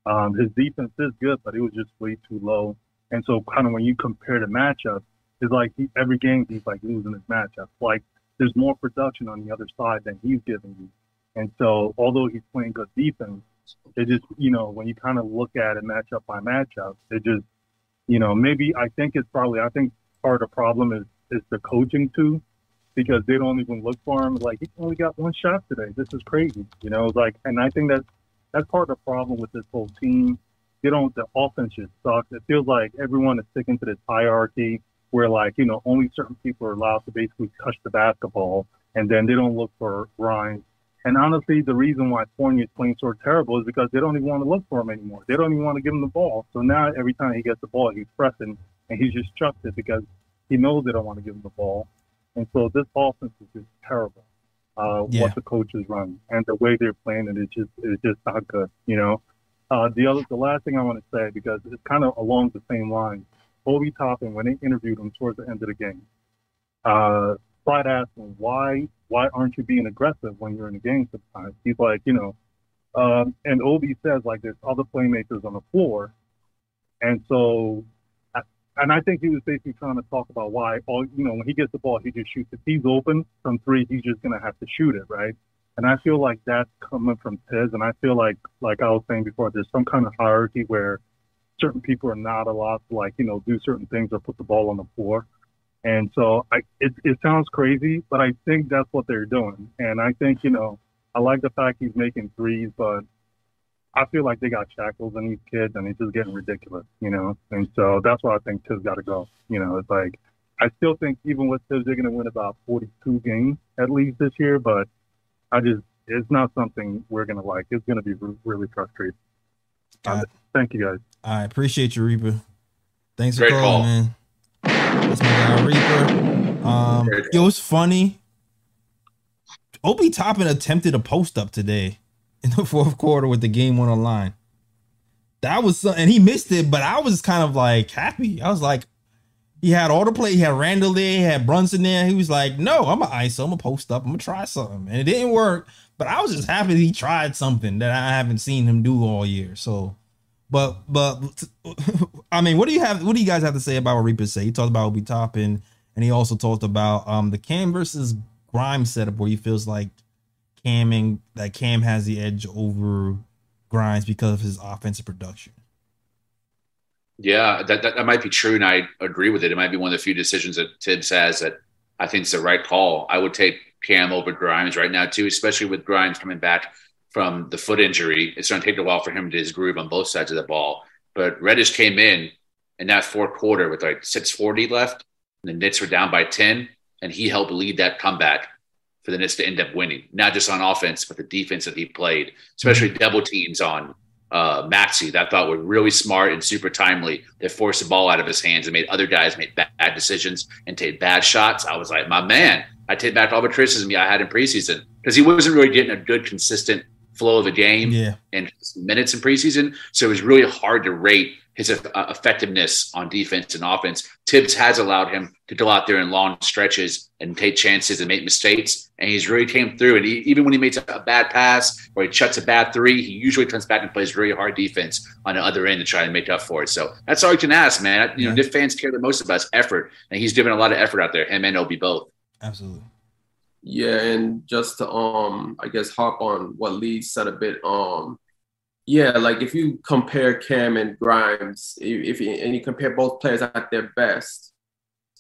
Um, his defense is good, but it was just way too low. And so, kind of when you compare the matchups, it's like he, every game he's like losing his matchups. Like there's more production on the other side than he's giving you. And so, although he's playing good defense, it just, you know, when you kind of look at it matchup by matchup, it just, you know, maybe I think it's probably, I think part of the problem is, is the coaching too, because they don't even look for him. Like, he only got one shot today. This is crazy, you know, like, and I think that's, that's part of the problem with this whole team. They don't, the offense just sucks. It feels like everyone is sticking to this hierarchy where, like, you know, only certain people are allowed to basically touch the basketball, and then they don't look for Grimes and honestly, the reason why Fournier is playing so terrible is because they don't even want to look for him anymore. They don't even want to give him the ball. So now every time he gets the ball, he's pressing and he's just chucked it because he knows they don't want to give him the ball. And so this offense is just terrible. Uh, Yeah. what the coaches run and the way they're playing it is just it's just not good. You know. Uh, the other, the last thing I want to say because it's kind of along the same line. Obi Toppin, when they interviewed him towards the end of the game, uh, Clyde asked him why why aren't you being aggressive when you're in the game sometimes? He's like, you know, um, and Obi says like there's other playmakers on the floor, and so, and I think he was basically trying to talk about why all you know when he gets the ball he just shoots. If he's open from three, he's just gonna have to shoot it, right? And I feel like that's coming from Tiz, and I feel like like I was saying before, there's some kind of hierarchy where certain people are not allowed to like you know do certain things or put the ball on the floor. And so I, it, it sounds crazy, but I think that's what they're doing. And I think, you know, I like the fact he's making threes, but I feel like they got shackles on these kids and it's just getting ridiculous, you know? And so that's why I think Tiz got to go. You know, it's like, I still think even with Tiz, they're going to win about 42 games at least this year, but I just, it's not something we're going to like. It's going to be re- really frustrating. Um, thank you guys. I appreciate you, Reaper. Thanks for calling, call. man. That's my guy, Reaper. Um, it was funny. Obi Toppin attempted a post up today in the fourth quarter with the game on line. That was some- and he missed it, but I was kind of like happy. I was like, he had all the play. He had Randle there, he had Brunson there. He was like, no, I'm gonna ISO, I'm gonna post up, I'm gonna try something. And it didn't work, but I was just happy he tried something that I haven't seen him do all year. So but but (laughs) I mean, what do you have? What do you guys have to say about what Reaper say? He talked about Obi Toppin, and he also talked about um the Cam versus Grime setup where he feels like Cam and that Cam has the edge over Grimes because of his offensive production. Yeah, that, that that might be true, and I agree with it. It might be one of the few decisions that Thibs has that I think is the right call. I would take Cam over Grimes right now too, especially with Grimes coming back from the foot injury. It's going to take a while for him to his groove on both sides of the ball. But Reddish came in in that fourth quarter with like 640 left, and the Knicks were down by 10, and he helped lead that comeback for the Knicks to end up winning, not just on offense, but the defense that he played, especially double teams on uh, Maxey that I thought were really smart and super timely. That forced the ball out of his hands and made other guys make bad, bad decisions and take bad shots. I was like, my man, I take back all the criticism I had in preseason because he wasn't really getting a good, consistent flow of a game Yeah, and minutes in preseason. So it was really hard to rate his uh, effectiveness on defense and offense. Thibs has allowed him to go out there in long stretches and take chances and make mistakes. And he's really came through. And he, even when he makes a bad pass or he chucks a bad three, he usually comes back and plays very hard defense on the other end to try and make up for it. So that's all you can ask, man. You know, Knick fans care the most about is effort. And he's given a lot of effort out there, him and Obi both. Absolutely. Yeah, and just to um, I guess hop on what Lee said a bit. Um, yeah, like if you compare Cam and Grimes, if, you, and you compare both players at their best,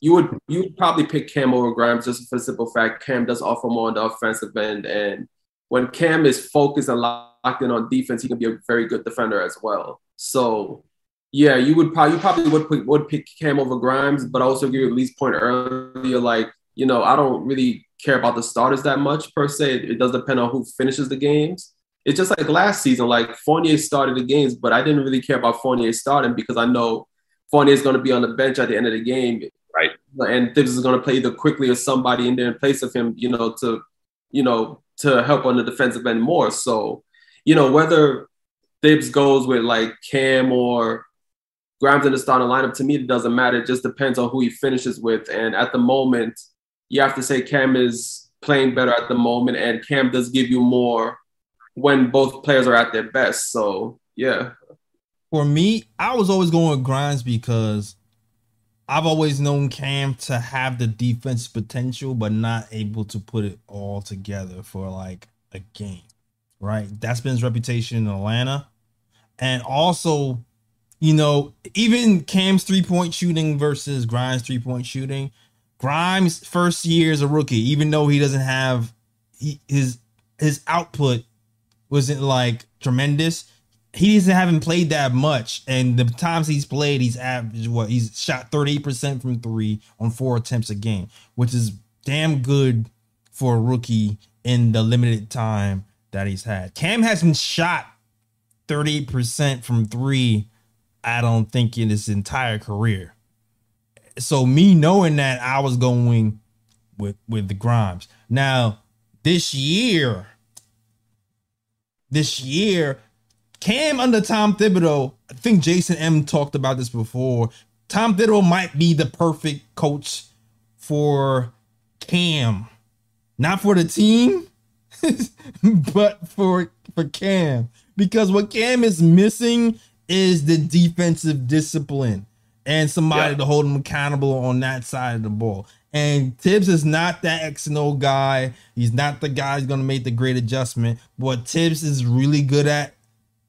you would you would probably pick Cam over Grimes just for the simple fact Cam does offer more on the offensive end, and when Cam is focused and locked in on defense, he can be a very good defender as well. So yeah, you would probably you probably would pick, would pick Cam over Grimes, but also give you least point earlier, like you know I don't really care about the starters that much per se. It does depend on who finishes the games. It's just like last season, like Fournier started the games, but I didn't really care about Fournier starting because I know Fournier is going to be on the bench at the end of the game. Right. And Thibs is going to play either Quickley or somebody in there in place of him, you know, to, you know, to help on the defensive end more. So, you know, whether Thibs goes with like Cam or Grimes in the starting lineup, to me, it doesn't matter. It just depends on who he finishes with. And at the moment, you have to say Cam is playing better at the moment, and Cam does give you more when both players are at their best. So yeah. For me, I was always going with Grimes because I've always known Cam to have the defense potential, but not able to put it all together for like a game. Right. That's been his reputation in Atlanta. And also, you know, even Cam's three point shooting versus Grimes three point shooting, Grimes' first year as a rookie, even though he doesn't have he, his his output wasn't like tremendous. He doesn't haven't played that much, and the times he's played, he's averaged what he's shot thirty percent from three on four attempts a game, which is damn good for a rookie in the limited time that he's had. Cam hasn't shot thirty percent from three. I don't think in his entire career so me knowing that I was going with with the Grimes. Now this year, this year, Cam under Tom Thibodeau. I think Jason M talked about this before. Tom Thibodeau might be the perfect coach for Cam, not for the team, (laughs) but for for Cam because what Cam is missing is the defensive discipline and somebody yeah. to hold him accountable on that side of the ball. And Thibs is not that X and O guy. He's not the guy who's gonna make the great adjustment. What Thibs is really good at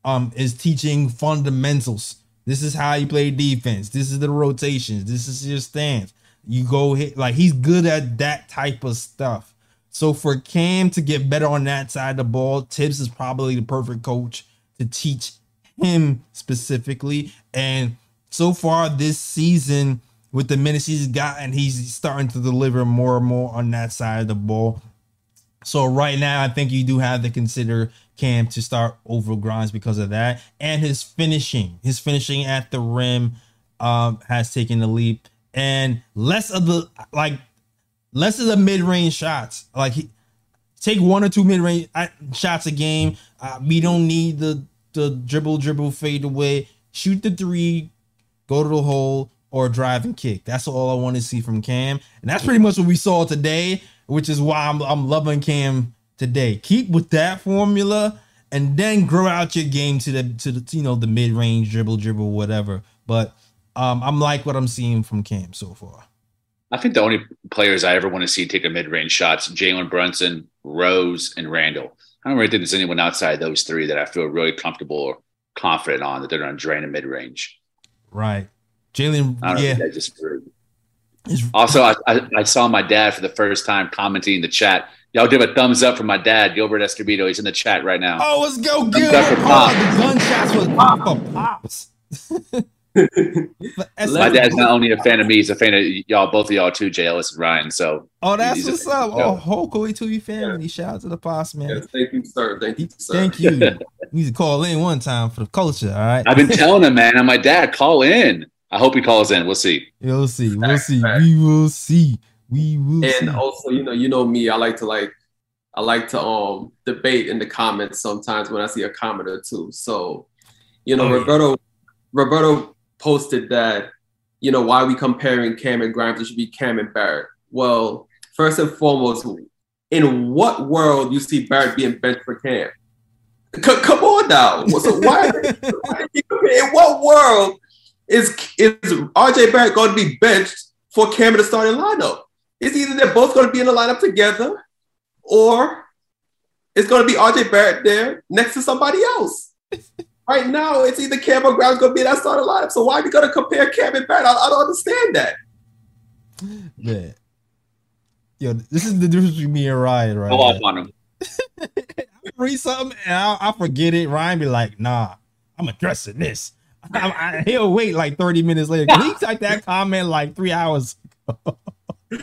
um is teaching fundamentals. This is how you play defense. This is the rotations. This is your stance. You go hit like he's good at that type of stuff. So for Cam to get better on that side of the ball, Thibs is probably the perfect coach to teach him specifically. And so far this season with the minutes he's gotten, he's starting to deliver more and more on that side of the ball. So right now, I think you do have to consider Cam to start over Grimes because of that, and his finishing, his finishing at the rim, um, has taken a leap, and less of the like, less of the mid range shots. Like he take one or two mid range uh, shots a game. Uh, we don't need the the dribble, dribble, fade away. Shoot the three, go to the hole, or drive and kick. That's all I want to see from Cam. And that's pretty much what we saw today, which is why I'm, I'm loving Cam today. Keep with that formula and then grow out your game to the to the you know the mid-range dribble dribble whatever. But um, I'm like what I'm seeing from Cam so far. I think the only players I ever want to see take a mid-range shots, Jalen Brunson, Rose, and Randle. I don't really think there's anyone outside those three that I feel really comfortable or confident on that they're going to drain a mid-range. Right. Jalen, yeah. Know, just also, I, I, I, saw my dad for the first time commenting in the chat. Y'all give a thumbs up for my dad, Gilbert Escobedo. He's in the chat right now. Oh, let's go, Gilbert. For Oh, the gunshots was pop for Pops. (laughs) my dad's not only a fan of me, he's a fan of y'all, both of y'all too, J. Ellis and Ryan. So, oh, that's what's up. Oh, whole Koi Tui family. Yeah. Shout out to the Pops, man. Yes, thank you, sir. Thank you, sir. Thank you. (laughs) you need to call in one time for the culture. All right. I've been telling him, man. I'm my dad. Call in. I hope he calls in. We'll see. We'll see. We'll see. We will see. We will. And see. also, you know, you know me. I like to like, I like to um debate in the comments sometimes when I see a comment or two. So, you know, oh, Roberto, yeah. Roberto posted that, you know, why are we comparing Cam and Grimes? It should be Cam and Barrett. Well, first and foremost, in what world you see Barrett being benched for Cam? C- come on now. So why, why (laughs) in what world is is RJ Barrett going to be benched for Cam in the starting lineup? It's either they're both going to be in the lineup together, or it's going to be RJ Barrett there next to somebody else. (laughs) right now, it's either Cam or Grimes going to be in that starting lineup. So why are we going to compare Cam and Barrett? I, I don't understand that. Yeah. Yo, this is the difference between me and Ryan, right? Go off on him. (laughs) I read something and I, I forget it. Ryan be like, nah, I'm addressing this. I, I, he'll wait like 30 minutes later. He typed that comment like three hours ago. (laughs)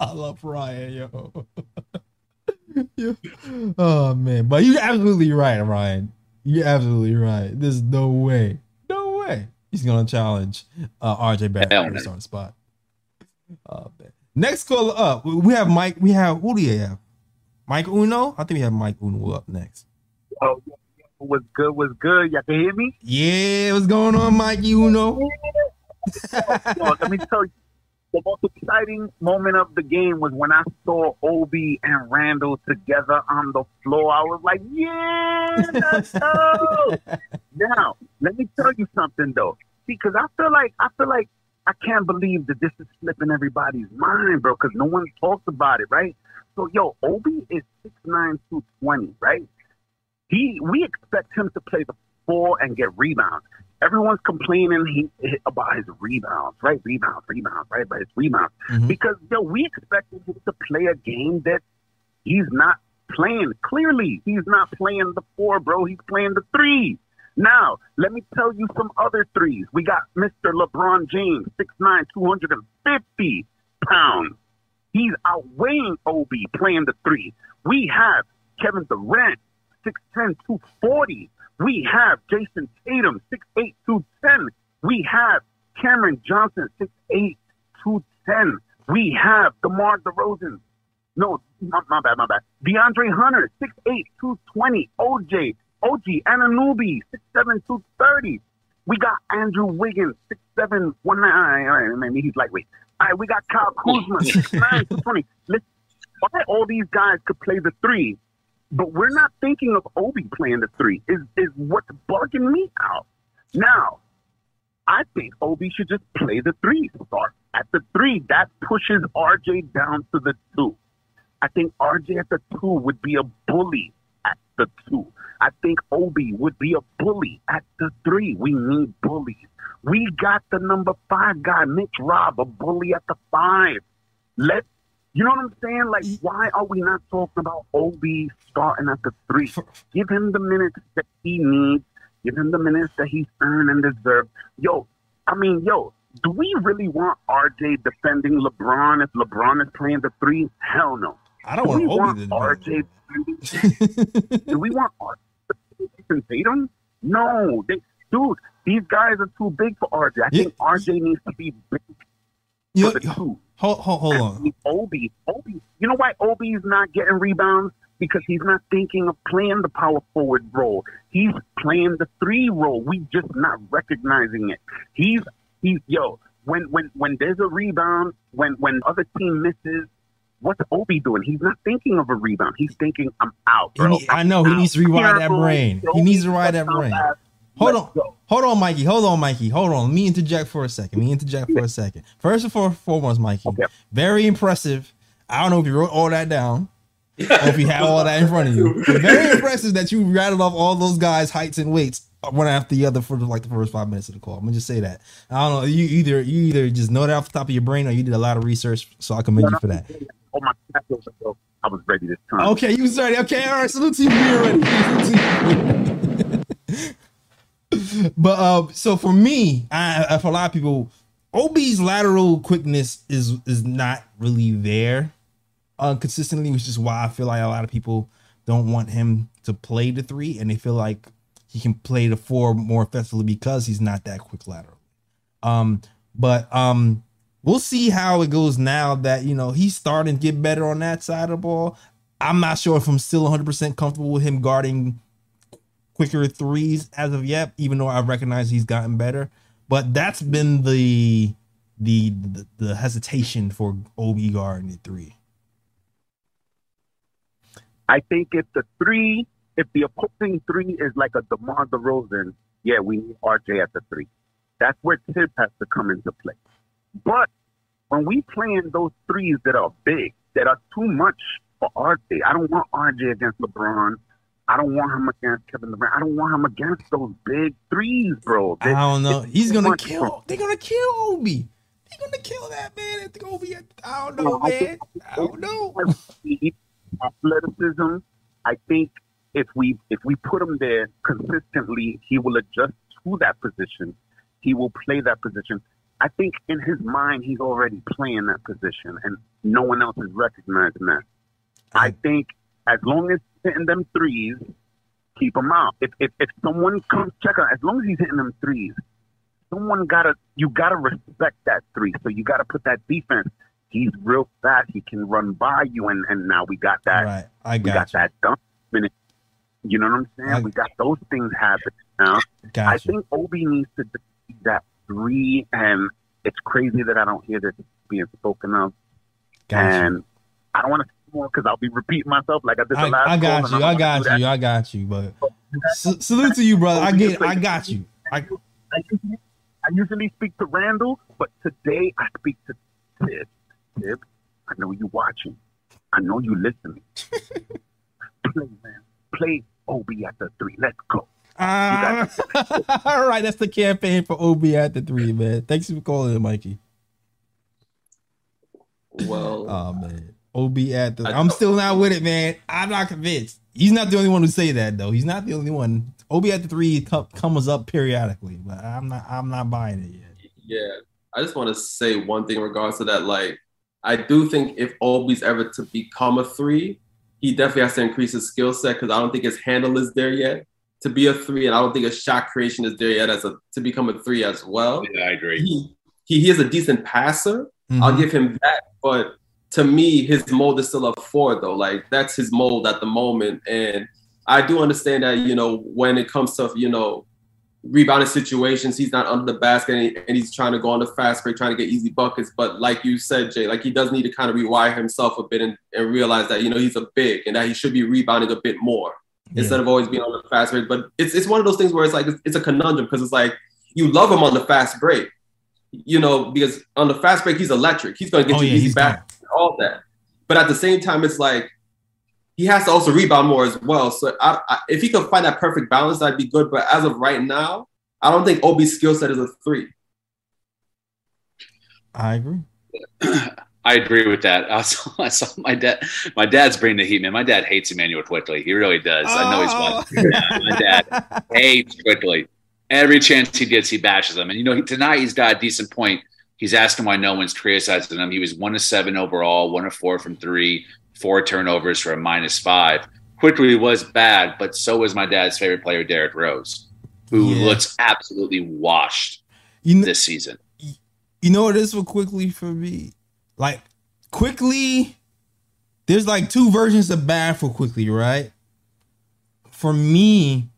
I love Ryan, yo. Yo. (laughs) Oh man, but you're absolutely right, Ryan. You're absolutely right. There's no way, no way he's gonna challenge uh, RJ Barrett Hell for the starting spot. Oh, man. Next caller up, we- we have Mike. We have who do you have? Mike Uno. I think we have Mike Uno up next. Oh, was good, was good. Y'all can hear me? Yeah, what's going on, Mike You know. let me tell you, the most exciting moment of the game was when I saw Obi and Randle together on the floor. I was like, yeah, let's go. (laughs) now, let me tell you something though. See, because I feel like I feel like I can't believe that this is slipping everybody's mind, bro. Because no one talks about it, right? So, yo, Obi is 6'9", 220, right? He, we expect him to play the four and get rebounds. Everyone's complaining he, about his rebounds, right? Rebounds, rebounds, right? But his rebounds. Mhm. Because, yo, we expected him to play a game that he's not playing. Clearly, he's not playing the four, bro. He's playing the three. Now, let me tell you some other threes. We got Mr. LeBron James, 6'9", 250 pounds. He's outweighing Obi playing the three. We have Kevin Durant, 6'10", 240. We have Jayson Tatum, 6'8", 210. We have Cameron Johnson, 6'8", 210. We have DeMar DeRozan. No, my, my bad, my bad. DeAndre Hunter, 6'8", 220. OJ, OG Anunoby, 6'7", 230. We got Andrew Wiggins, 6'7", 190. All right, maybe he's lightweight. All right, we got Kyle Kuzma, 6'9", 220. Listen, why all these guys could play the three, but we're not thinking of Obi playing the three is, is what's bugging me out. Now, I think Obi should just play the three start. At the three, that pushes RJ down to the two. I think RJ at the two would be a bully at the two. I think Obi would be a bully at the three. We need bullies. We got the number five guy, Mitch Robb, a bully at the five. Let you know what I'm saying? Like, why are we not talking about Obi starting at the three? Give him the minutes that he needs. Give him the minutes that he's earned and deserved. Yo, I mean, yo, do we really want RJ defending LeBron if LeBron is playing the three? Hell no. I don't Do we want Obi want to RJ? (laughs) Do we want RJ defending Tatum? No, they, dude. These guys are too big for RJ. I Yeah. think RJ needs to be big Yo, for the two. hold, hold, hold on. Obi, Obi. You know why Obi is not getting rebounds? Because he's not thinking of playing the power forward role. He's playing the three role. We just not recognizing it. He's he's yo. When when when there's a rebound, when when other team misses, what's Obi doing? He's not thinking of a rebound. He's thinking, I'm out, He bro. need- I know he needs to rewire that brain. He needs to rewire that brain. Hold Let's on. go. Hold on, Mikey. Hold on, Mikey. Hold on. Let me interject for a second. Let me interject for a second. First and foremost, Mikey, Okay. very impressive. I don't know if you wrote all that down or if you had all that in front of you. (laughs) Very impressive that you rattled off all those guys' heights and weights one after the other for like the first five minutes of the call. I'm gonna just say that. I don't know. You either you either just know that off the top of your brain or you did a lot of research. So I commend you for that. Oh my God, I was ready this time. Okay, you was ready. Okay, all right. Salute to you. You're ready. Salute to you. But uh, so for me, I, for a lot of people, Obi's lateral quickness is is not really there uh, consistently, which is why I feel like a lot of people don't want him to play the three, and they feel like he can play the four more effectively because he's not that quick lateral. Um, but um, we'll see how it goes now that you know he's starting to get better on that side of the ball. I'm not sure if I'm still 100 percent comfortable with him guarding quicker threes as of yet, even though I recognize he's gotten better. But that's been the the the, the hesitation for Obi guarding the three. I think if the three, if the opposing three is like a DeMar DeRozan, yeah, we need RJ at the three. That's where Tip has to come into play. But when we playing those threes that are big, that are too much for RJ, I don't want RJ against LeBron. I don't want him against Kevin Durant. I don't want him against those big threes, bro. I don't know. it's He's gonna much kill. for- They're gonna kill Obi. They're gonna kill that man at the Obi. At, I don't know, I man. think- I don't know. athleticism. I think if we if we put him there consistently, he will adjust to that position. He will play that position. I think in his mind, he's already playing that position, and no one else is recognizing that. I think as long as hitting them threes, keep him out. If if, if someone comes check on, as long as he's hitting them threes, someone gotta you gotta respect that three. So you gotta put that defense. He's real fast. He can run by you, and and now we got that. Right, I we got got you. that dunk minute. You know what I'm saying? I- we got those things happening now. I think Obi needs to that three, and it's crazy that I don't hear this being spoken of. Got you. and I don't want to more because I'll be repeating myself like I did the I, last. I got you. I got you. I got you. But s- salute to you, brother. I get. I got you. I, I usually, I usually speak to Randle, but today I speak to Tib. Tib, I know you watching. I know you listening. (laughs) Play, man. Play Obi at the three. Let's go. Ah, (laughs) all right, that's the campaign for Obi at the three, man. Thanks for calling, in, Mikey. Well, Oh man, Obi at the. I I'm still not with it, man. I'm not convinced. He's not the only one who say that though. He's not the only one. Obi at the three co- comes up periodically, but I'm not. I'm not buying it yet. yeah, I just want to say one thing in regards to that. Like, I do think if Obi's ever to become a three, he definitely has to increase his skill set because I don't think his handle is there yet to be a three, and I don't think his shot creation is there yet as a to become a three as well. Yeah, I agree. He he, he is a decent passer. I'll Mhm. give him that, but to me, his mold is still a four though. Like that's his mold at the moment, and I do understand that you know when it comes to you know rebounding situations, he's not under the basket and, he- and he's trying to go on the fast break, trying to get easy buckets. But like you said, Jay, like he does need to kind of rewire himself a bit and, and realize that you know he's a big and that he should be rebounding a bit more instead of always being on the fast break. But it's it's one of those things where it's like it's, it's a conundrum because it's like you love him on the fast break, you know, because on the fast break he's electric. He's going to get Oh you yeah, easy back. All that. But at the same time, it's like he has to also rebound more as well. So I, I, if he could find that perfect balance, that'd be good. But as of right now, I don't think Obi's skill set is a three. I agree. (clears throat) I agree with that. I saw, I saw my dad. My dad's bringing the heat, man. My dad hates Immanuel Quickley. He really does. I know he's Oh. watching. Yeah, my dad (laughs) hates Quickly. Every chance he gets, he bashes him. And you know, he, tonight he's got a decent point. He's asking why no one's criticizing him. He was one of seven overall, one of four from three, four turnovers for a minus five. Quickley was bad, but so was my dad's favorite player, Derrick Rose, who Yeah. looks absolutely washed You know, this season. you know what this Quickley for me? Like Quickley, there's like two versions of bad for Quickley, right? For me,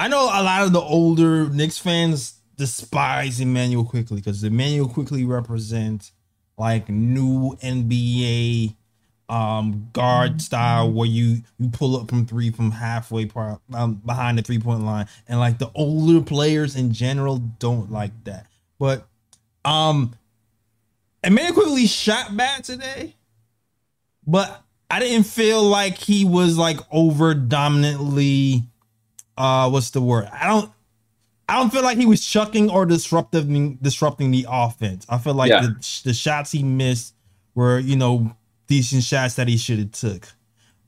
I know a lot of the older Knicks fans despise Immanuel Quickley because Immanuel Quickley represents like new NBA um guard style where you you pull up from three from halfway part um, behind the three point line. And like the older players in general don't like that. But um Immanuel Quickley shot bad today but I didn't feel like he was like over dominantly uh what's the word? I don't I don't feel like he was chucking or disrupting disrupting the offense. I feel like Yeah. the, the shots he missed were, you know, decent shots that he should have took.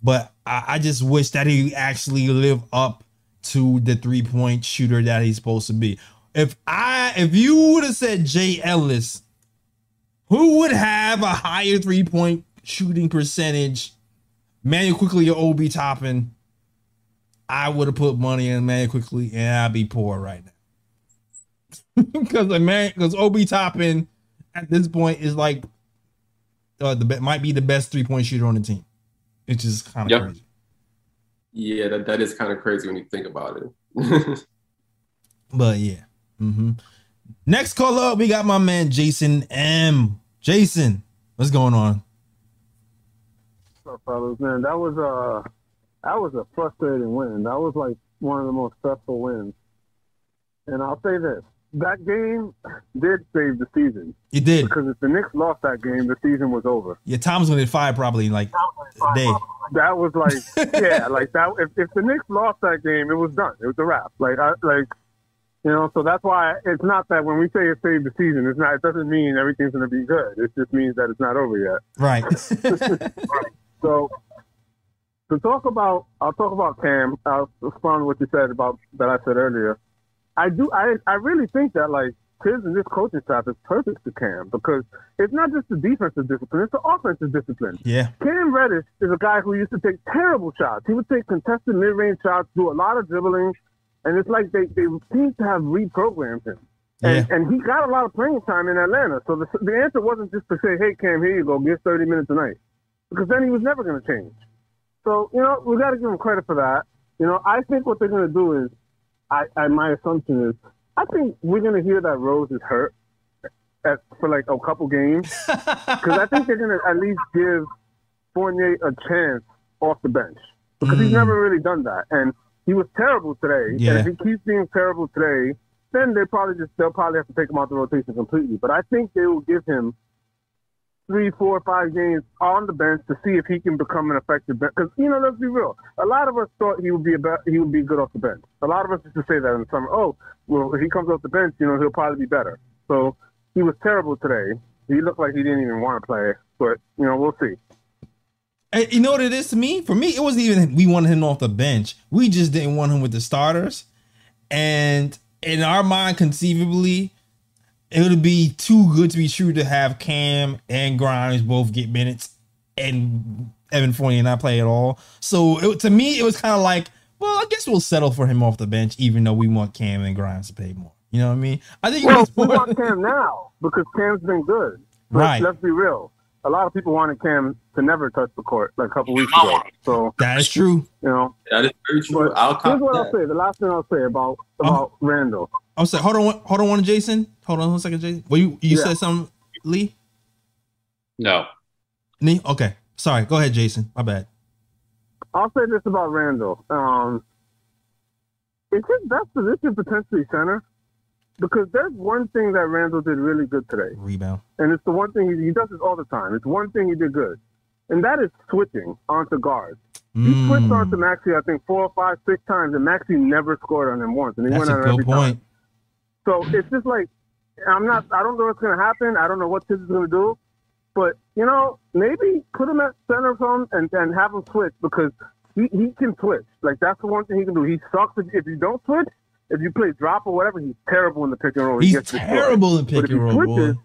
But I, I just wish that he actually lived up to the three point shooter that he's supposed to be. If I if you would have said Jay Ellis, who would have a higher three point shooting percentage, Manuel Quickley or Obi Toppin, I would have put money in Manuel Quickley and I'd be poor right now. (laughs) Because the man, because Obi Toppin at this point is like uh, the might be the best three point shooter on the team. It's just kind of Yep. crazy. Yeah, that, that is kind of crazy when you think about it. (laughs) But yeah. hmm Next call up, we got my man Jason M. Jason, what's going on? What's up, fellas? Man, that was uh that was a frustrating win. That was like one of the most stressful wins. And I'll say this: that game did save the season It did. because if the Knicks lost that game, the season was over. Yeah, Tom's gonna get fired probably like a day. That was like, (laughs) yeah, like that. If, if the Knicks lost that game, it was done. It was a wrap. Like, I, like, you know. So that's why it's not that when we say it saved the season, it's not. It doesn't mean everything's going to be good. It just means that it's not over yet. Right. (laughs) So to talk about, I'll talk about Cam. I'll respond to what you said about that I said earlier. I do. I I really think that like Thibs and this coaching staff is perfect to Cam because it's not just the defensive discipline; it's the offensive discipline. yeah. Cam Reddish is a guy who used to take terrible shots. He would take contested mid-range shots, do a lot of dribbling, and it's like they, they seem to have reprogrammed him. And, Yeah. and he got a lot of playing time in Atlanta. So the, the answer wasn't just to say, hey, Cam, here you go, get 30 minutes a night. Because then he was never going to change. So, you know, we got to give them credit for that. You know, I think what they're going to do is, I, I my assumption is, I think we're going to hear that Rose is hurt at, for like a couple games. (laughs) Because I think they're going to at least give Fournier a chance off the bench because he's Mm. never really done that, and he was terrible today. Yeah. And if he keeps being terrible today, then they probably just they'll probably have to take him out the rotation completely. But I think they will give him three, four, five games on the bench to see if he can become an effective bench. Because you know, let's be real. A lot of us thought he would be a be- he would be good off the bench. A lot of us used to say that in the summer. Oh, well, if he comes off the bench, you know, he'll probably be better. So he was terrible today. He looked like he didn't even want to play. But you know, we'll see. And you know what it is to me? For me, it wasn't even we wanted him off the bench. We just didn't want him with the starters. And in our mind, conceivably, it would be too good to be true to have Cam and Grimes both get minutes and Evan Fournier not play at all. So it, to me, it was kind of like, well, I guess we'll settle for him off the bench, even though we want Cam and Grimes to pay more. You know what I mean? I think it Well, was we more- want Cam now because Cam's been good. But Right. Let's be real. A lot of people wanted Cam to never touch the court like a couple weeks ago. So that is true. you know. that is very true. But I'll here's copy what I'll say. The last thing I'll say about about Randle. I'm sorry. Hold on. one- Hold on, one, Jason. Hold on one second, Jason. Well, you you Yeah. said something, Lee. No. Nee? Okay. Sorry. Go ahead, Jason. My bad. I'll say this about Randle. Um, is his best position potentially center? Because there's one thing that Randle did really good today. Rebound. and it's the one thing he, he does this all the time. It's one thing he did good, and that is switching onto guards. He switched Mm, onto Maxey, I think four or five, six times, and Maxey never scored on him once, and he that's went a on good every point. time. So it's just like I'm not. I don't know what's going to happen. I don't know what this is going to do, but you know, maybe put him at center from and and have him switch because he, he can switch. Like that's the one thing he can do. He sucks if, if you don't switch. If you play drop or whatever, he's terrible in the pick and roll. He He's gets terrible in But pick if and he roll, boy. switches,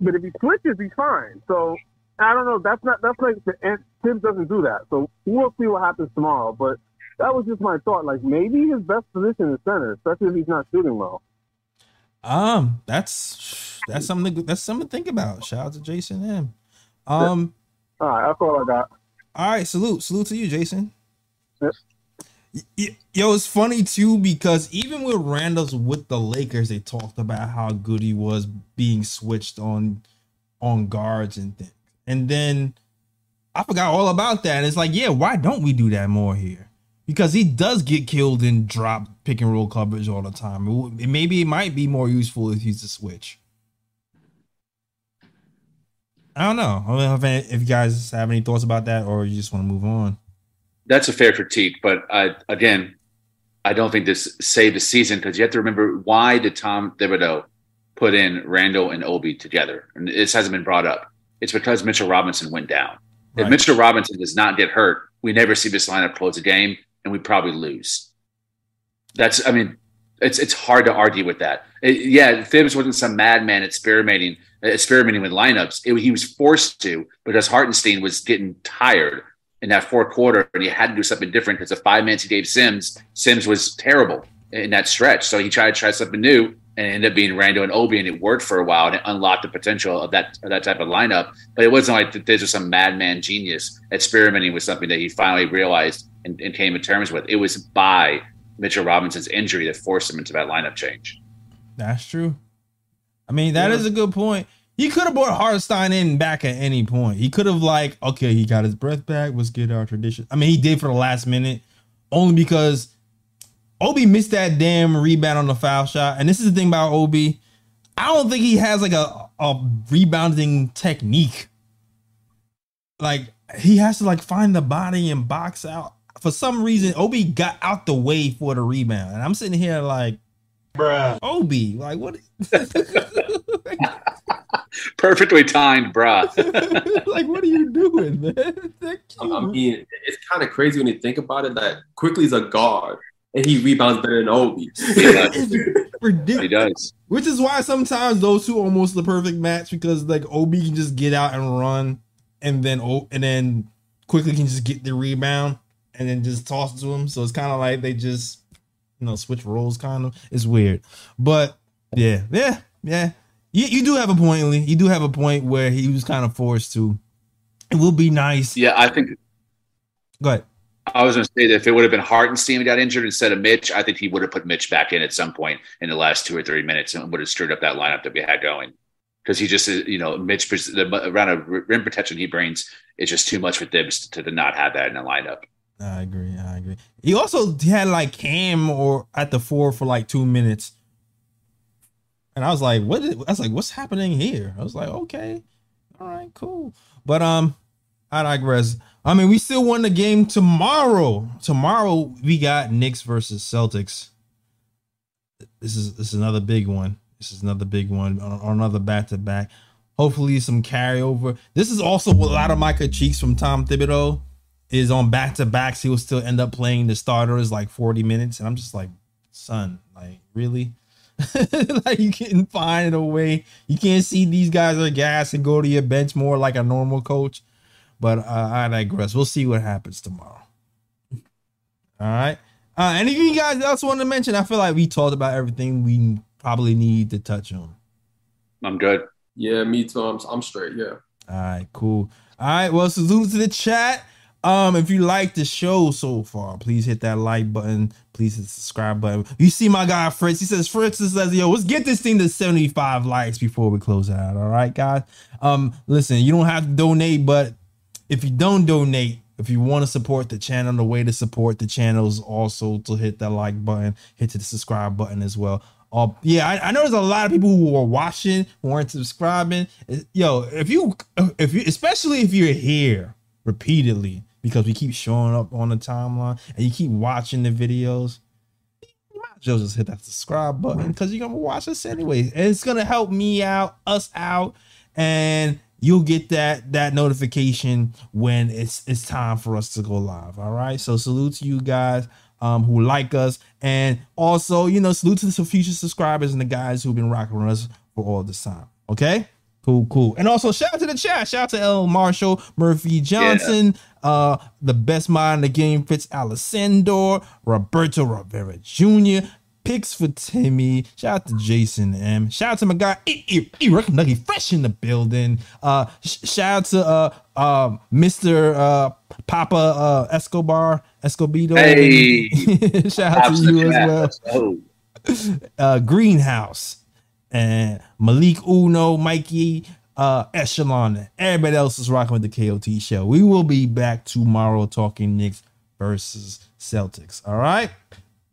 but if he switches, he's fine. So I don't know. That's not. That's like the and Tim doesn't do that. So we'll see what happens tomorrow. But that was just my thought. Like maybe his best position is center, especially if he's not shooting well. Um, that's that's something. To, that's something to think about. Shout out to Jason M. Um, All right, that's all I got. all right. Salute, salute to you, Jason. Yep. Y- y- Yo, it's funny too because even with Randle's with the Lakers, they talked about how good he was being switched on on guards and things. And then I forgot all about that. And it's like, yeah, why don't we do that more here? Because he does get killed in drop pick and roll coverage all the time. It Maybe it might be more useful if he's a switch. I don't know. I don't know if, any- if you guys have any thoughts about that or you just want to move on. That's a fair critique, but I, again, I don't think this saved the season because you have to remember why did Tom Thibodeau put in Randle and Obi together? And this hasn't been brought up. It's because Mitchell Robinson went down. If Mitchell Robinson does not get hurt, we never see this lineup close a game, and we probably lose. That's, I mean, it's it's hard to argue with that. It- yeah, Thibs wasn't some madman experimenting experimenting with lineups. It, he was forced to because Hartenstein was getting tired in that fourth quarter, and he had to do something different because the five minutes he gave Sims, Sims was terrible in that stretch. So he tried to try something new, and ended up being Randle and Obi, and it worked for a while, and it unlocked the potential of that of that type of lineup. But it wasn't like this was some madman genius experimenting with something that he finally realized and, and came to terms with. It was by Mitchell Robinson's injury that forced him into that lineup change. That's true. I mean, that is a good point. He could have brought Hartenstein in back at any point. He could have like, okay, he got his breath back. Let's get our tradition. I mean, he did for the last minute, only because Obi missed that damn rebound on the foul shot. And this is the thing about Obi. I don't think he has like a, a rebounding technique. Like he has to like find the body and box out. For some reason, Obi got out the way for the rebound. And I'm sitting here like, bruh, Obi, like what? (laughs) Perfectly timed, bruh. (laughs) like, what are you doing, man? (laughs) I mean, it's kind of crazy when you think about it that Quickley is a guard and he rebounds better than Obi. (laughs) Ridiculous. he does. Which is why sometimes those two are almost the perfect match because like Obi can just get out and run, and then O and then Quickley can just get the rebound and then just toss it to him. So it's kind of like they just you know switch roles. Kind of it's weird, but yeah, yeah, yeah. You, you do have a point, Lee. You do have a point where he was kind of forced to. It will be nice. Yeah, I think Go ahead. I was going to say that if it would have been Hartenstein who got injured instead of Mitch, I think he would have put Mitch back in at some point in the last two or three minutes and would have stirred up that lineup that we had going. Because he just, you know, Mitch, the amount of rim protection he brings is just too much for Thibs to, to not have that in the lineup. I agree. I agree. He also had like Cam or at the four for like two minutes. And I was like, what I was like, what's happening here? I was like, okay. All right, cool. But um, I digress. I mean, we still won the game tomorrow. Tomorrow we got Knicks versus Celtics. This is this is another big one. This is another big one on, another back to back. Hopefully some carryover. This is also a lot of my critiques from Tom Thibodeau is on back to backs. He will still end up playing the starters like 40 minutes. And I'm just like, son, like really? (laughs) like you can't find a way. You can't see these guys are gas and go to your bench more like a normal coach. But uh, I digress. We'll see what happens tomorrow. All right. Uh, anything you guys else want to mention? I feel like we talked about everything we probably need to touch on. I'm good. Yeah, me too. I'm, I'm straight. Yeah. All right, cool. All right, well, salute to the chat. Um, if you like the show so far, please hit that like button. Please hit the subscribe button. You see my guy Fritz. He says Fritz says, "Yo, let's get this thing to 75 likes before we close it out." All right, guys. Um, listen, you don't have to donate, but if you don't donate, if you want to support the channel, the way to support the channel is also to hit that like button, hit the subscribe button as well. Uh, yeah, I, I know there's a lot of people who are watching who aren't subscribing. Yo, if you, if you, especially if you're here repeatedly because we keep showing up on the timeline and you keep watching the videos, you might as well just hit that subscribe button because you're gonna watch us anyway. And it's gonna help me out, us out, and you'll get that that notification when it's it's time for us to go live. All right. So salute to you guys um who like us and also you know salute to the future subscribers and the guys who've been rocking with us for all this time. Okay. Cool, cool. And also shout out to the chat. Shout out to L Marshall, Murphy Johnson, yeah. uh, the best mind in the game, Fitz Alessandro, Roberto Rivera Jr., picks for Timmy. Shout out to Jason M. Shout out to my guy E E E Nuggy Fresh in the building. Uh, sh- shout out to uh uh Mr. Uh Papa uh Escobar Escobedo. Hey, (laughs) shout out to you as well. (laughs) Uh, Greenhouse and Malik Uno, Mikey, uh, Echelon, everybody else is rocking with the KOT show. We will be back tomorrow talking Knicks versus Celtics. All right.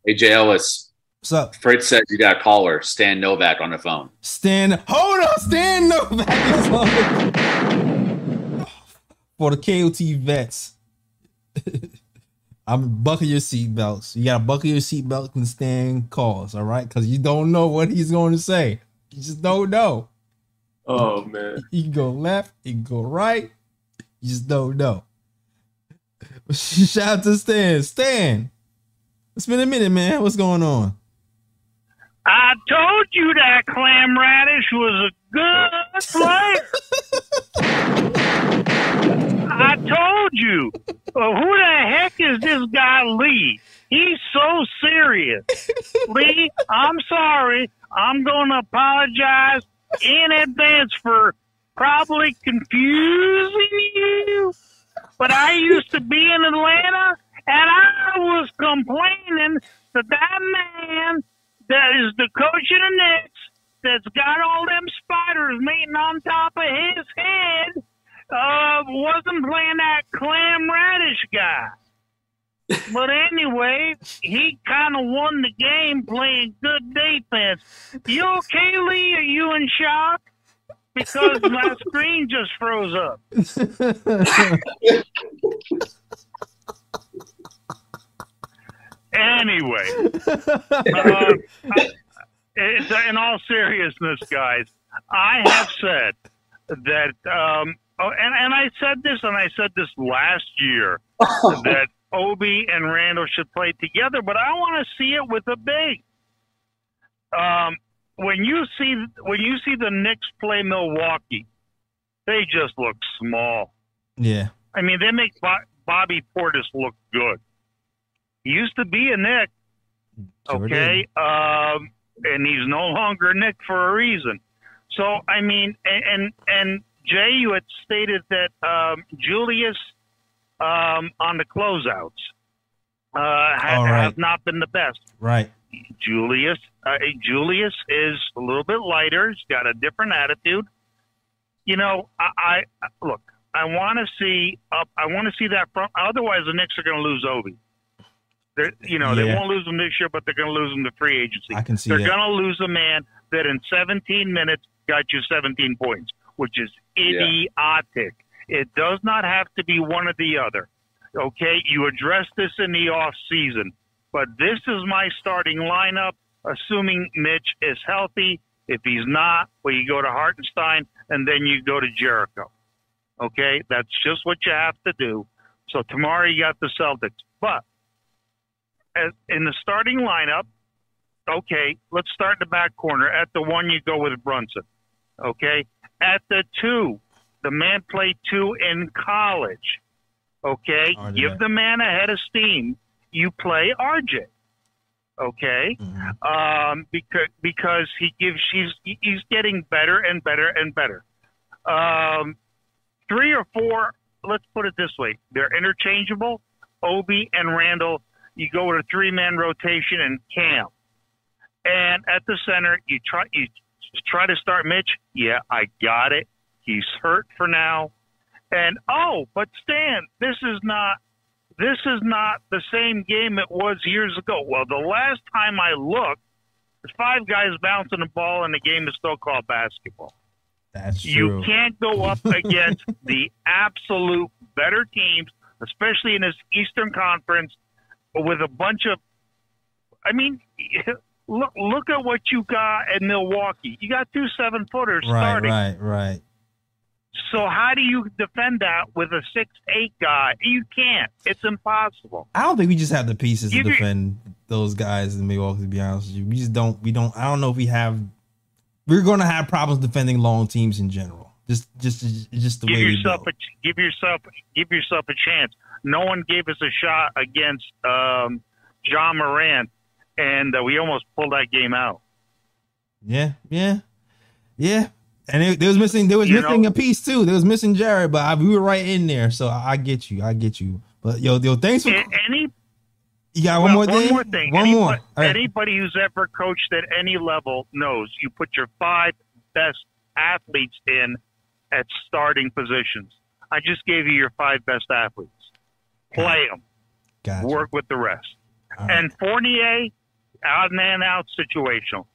AJ Ellis. What's up? Fritz says you got a caller, Stan Novak on the phone. Stan, hold on, Stan Novak is on the, for the KOT vets. (laughs) I'm buckle your seatbelts. You gotta buckle your seatbelts and Stan calls, all right? Because you don't know what he's going to say. You just don't know. Oh man. He can go left, he can go right. You just don't know. (laughs) Shout out to Stan. Stan. It's been a minute, man. What's going on? I told you that clam radish was a good player. I told you. Well, who the heck is this guy Lee? He's so serious. Lee, I'm sorry. I'm going to apologize in advance for probably confusing you. But I used to be in Atlanta, and I was complaining that that man that is the coach of the Knicks that's got all them spiders meeting on top of his head uh, wasn't playing that clam radish guy. But anyway, he kind of won the game playing good defense. You okay, Lee? Are you in shock? Because my (laughs) screen just froze up. (laughs) Anyway, (laughs) uh, it's, in all seriousness, guys, I have said that, um, oh, and, and I said this, and I said this last year, (laughs) that Obi and Randle should play together, but I want to see it with a big. Um, when you see when you see the Knicks play Milwaukee, they just look small. Yeah. I mean, they make Bo- Bobby Portis look good. Used to be a Knick, Sure okay, um, and he's no longer Knick for a reason. So, I mean, and and, Jay, you had stated that um, Julius um, on the closeouts uh, ha- right. have not been the best. Right. Julius, uh, Julius is a little bit lighter. He's got a different attitude. You know, I, I look. I want to see. Uh, I want to see that front. Otherwise, the Knicks are going to lose Obi. They're, you know, they won't lose them this year, but they're going to lose them to free agency. I can see they're going to lose a man that in 17 minutes got you 17 points, which is idiotic. It does not have to be one or the other. Okay, you address this in the off season, but this is my starting lineup, assuming Mitch is healthy. If he's not, well, you go to Hartenstein and then you go to Jericho. Okay, that's just what you have to do. So tomorrow you got the Celtics, but as, in the starting lineup, okay, let's start in the back corner. At the one, you go with Brunson. Okay, at the two, the man played two in college. Okay, RJ. give the man a head of steam. You play RJ. Okay, Mhm. um, because because he gives he's he's getting better and better and better. Um, three or four. Let's put it this way: they're interchangeable. Obi and Randle. You go with a three man rotation and Cam. And at the center, you try you try to start Mitch. Yeah, I got it. He's hurt for now. And oh, but Stan, this is not this is not the same game it was years ago. Well, the last time I looked, there's five guys bouncing the ball, and the game is still called basketball. That's true. You can't go up (laughs) against the absolute better teams, especially in this Eastern Conference, with a bunch of. I mean, (laughs) look look at what you got in Milwaukee. You got two seven footers Right, starting. right, right. So how do you defend that with a six eight guy? You can't. It's impossible. I don't think we just have the pieces to Give your- defend those guys in Milwaukee. To be honest with you, we just don't. We don't. I don't know if we have. We're going to have problems defending long teams in general. Just, just, just the give way we yourself go. a give yourself give yourself a chance. No one gave us a shot against um, John Morant, and uh, we almost pulled that game out. Yeah, yeah, yeah. And it, there was missing. There was You missing know- a piece too. There was missing Jared, but I, we were right in there. So I, I get you. I get you. But yo, yo, thanks for. Any You got one well, more thing. One more thing. One Anybody, more. Right. Anybody who's ever coached at any level knows you put your five best athletes in at starting positions. I just gave you your five best athletes. Play them. Gotcha. Work with the rest. All right. And Fournier, out and out situational.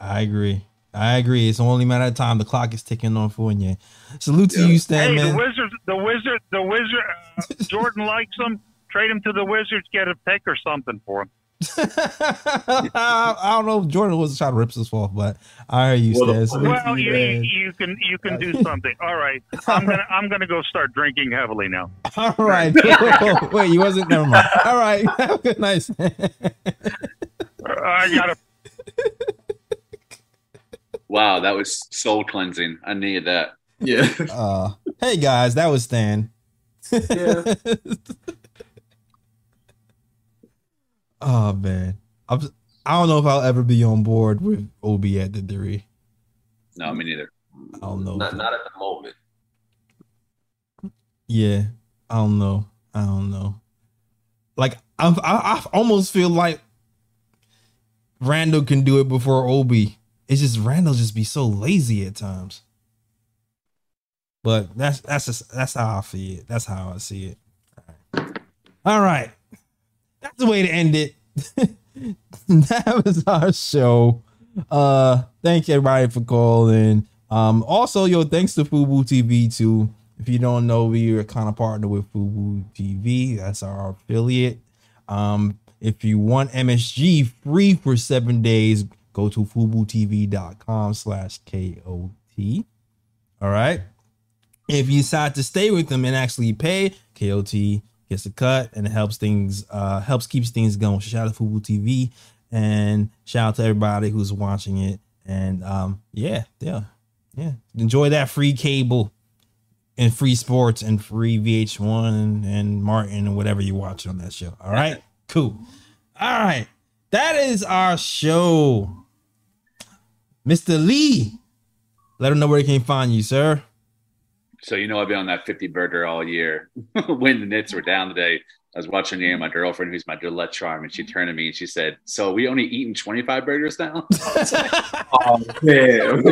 I agree. I agree. It's only a matter of time. The clock is ticking on Fournier. Salute to you, Stan, Hey, the man. Wizards, the Wizard, the Wizard, uh, (laughs) Jordan likes him. Trade him to the Wizards, get a pick or something for him. I, I don't know if Jordan was trying to rip us off, but I hear you, Well, Stan. Well, you, you, you, can you can do (laughs) something. All right, I'm gonna I'm gonna go start drinking heavily now. (laughs) All right. (laughs) Wait, you wasn't. Never mind. All right. Have a good night. I gotta. Wow, that was soul cleansing. I needed that. Yeah. Uh, hey guys, that was Stan. Yeah. Oh man, I'm I don't know if I'll ever be on board with Obi at the three. No, me neither. I don't know. Not, not at the moment. Yeah, I don't know. I don't know. Like I, I, I almost feel like Randle can do it before Obi. It's just Randle just be so lazy at times. But that's that's just that's how I feel it. That's how I see it. All right. All right. That's the way to end it. (laughs) that was our show. Uh thank you everybody for calling. Um also yo thanks to Fubo TV too. If you don't know, we are kind of partner with Fubo TV. That's our affiliate. Um, if you want MSG free for seven days, go to FuboTV.com slash KOT. All right. If you decide to stay with them and actually pay, KOT gets a cut and it helps things, uh, helps keeps things going. Shout out to Fubo TV and shout out to everybody who's watching it. And um, yeah, yeah, yeah. Enjoy that free cable and free sports and free VH1 and, and Martin and whatever you watch on that show. All right, (laughs) cool. All right, that is our show. Mr. Lee, let them know where they can find you, sir. So you know I've been on that 50 burger all year. (laughs) when the Nits were down today, I was watching the game. My girlfriend, who's my Gillette charm, and she mm-hmm. turned to me and she said, "So we only eating 25 burgers now?" (laughs) (laughs) oh man.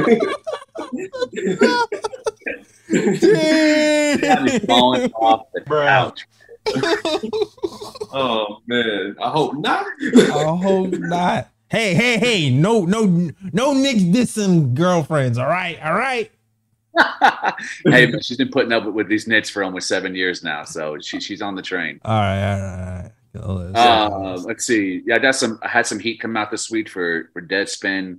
falling off the couch. oh man, I hope not. I hope not. Hey, hey, hey! No, no, no! Knicks dissing girlfriends. All right, all right. Hey, but she's been putting up with these nits for almost seven years now, so she, she's on the train. All right, all right, all right. Uh, let's see. Yeah, I got some. I had some heat come out this week for for Deadspin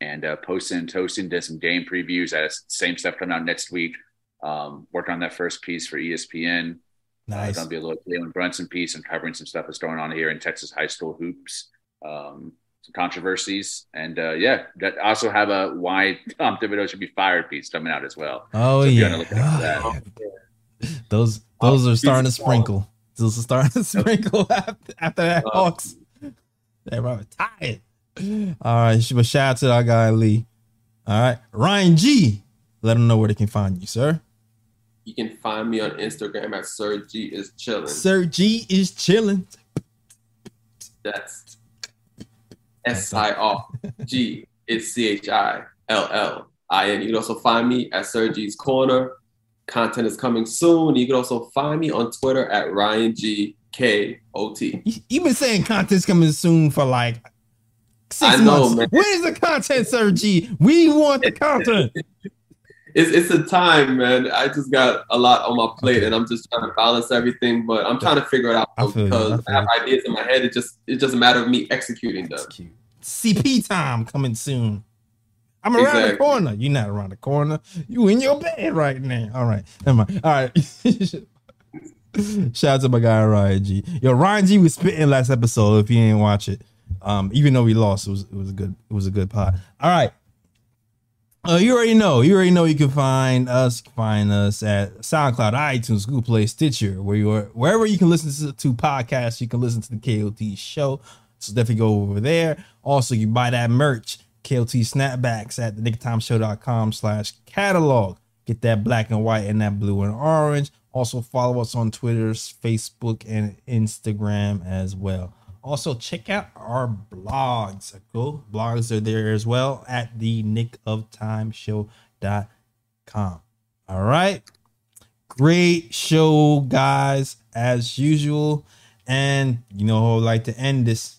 and uh, posting and toasting. Did some game previews. I had same stuff coming out next week. Um, worked on that first piece for ESPN. Nice. Uh, gonna be a little Jalen Brunson piece and covering some stuff that's going on here in Texas high school hoops. Um, some controversies, and uh, yeah, that also have a why Tom Thibodeau should be fired piece coming out as well. Oh So yeah, look into that. Oh, yeah. those those are starting to sprinkle. Those are starting to sprinkle (laughs) after, after that Hawks. They're probably tired. All right, but shout out to our guy Lee. All right, Ryan G. Let them know where they can find you, sir. You can find me on Instagram at Sir G is chilling. Sir G is chilling. That's S I R G. It's C H I L L I N. You can also find me at Sir G's Corner. Content is coming soon. You can also find me on Twitter at Ryan G K O T. You, you've been saying content's coming soon for like six I know, months. man. Where's the content, Sir G? We want the content. (laughs) It's it's a time, man. I just got a lot on my plate, and I'm just trying to balance everything. But I'm trying to figure it out I because I I, have ideas in my head. It just it's just a matter of me executing them. CP time coming soon. I'm around the corner. You're not around the corner. You in your bed right now. All right. Never mind. All right. (laughs) Shout out to my guy Ryan G. Yo, Ryan G was spitting last episode. If you ain't watch it, um, even though we lost, it was it was a good it was a good pot. All right. Uh, you already know. You already know. You can find us. Find us at SoundCloud, iTunes, Google Play, Stitcher, where you are, wherever you can listen to, to podcasts. You can listen to the KOT show. So definitely go over there. Also, you buy that merch, KOT snapbacks at thenicktimeshow.com slash catalog. Get that black and white and that blue and orange. Also follow us on Twitter, Facebook, and Instagram as well. Also, check out our blogs. Cool. Blogs are there as well at the knickoftimeshow.com. All right. Great show, guys, as usual. And you know how I like to end this.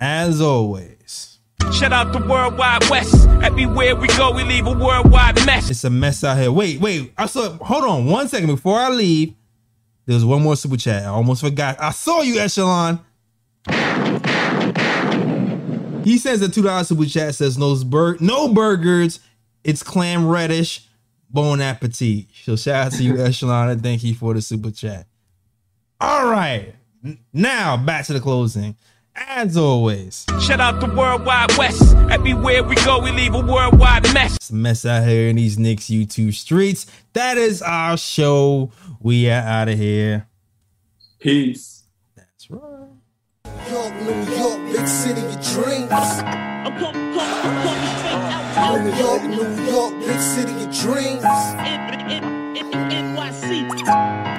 As always, Shout out the worldwide west. Everywhere we go, we leave a worldwide mess. it's a mess out here. Wait, wait. I saw. Hold on one second before I leave. There's one more super chat. I almost forgot. I saw you, Echelon. He says the two dollar super chat says no bur- no burgers. It's clam reddish. Bon appetit. So shout out to you, Echelon, and thank you for the super chat. All right, now back to the closing. As always, Shout out the worldwide west. Everywhere we go, we leave a worldwide mess. it's a mess out here in these Knicks YouTube streets. That is our show. We are out of here. Peace. York, New York, big city of dreams. I'm coming, coming, I'm coming straight out, New. York, New York, big city of dreams. NYC.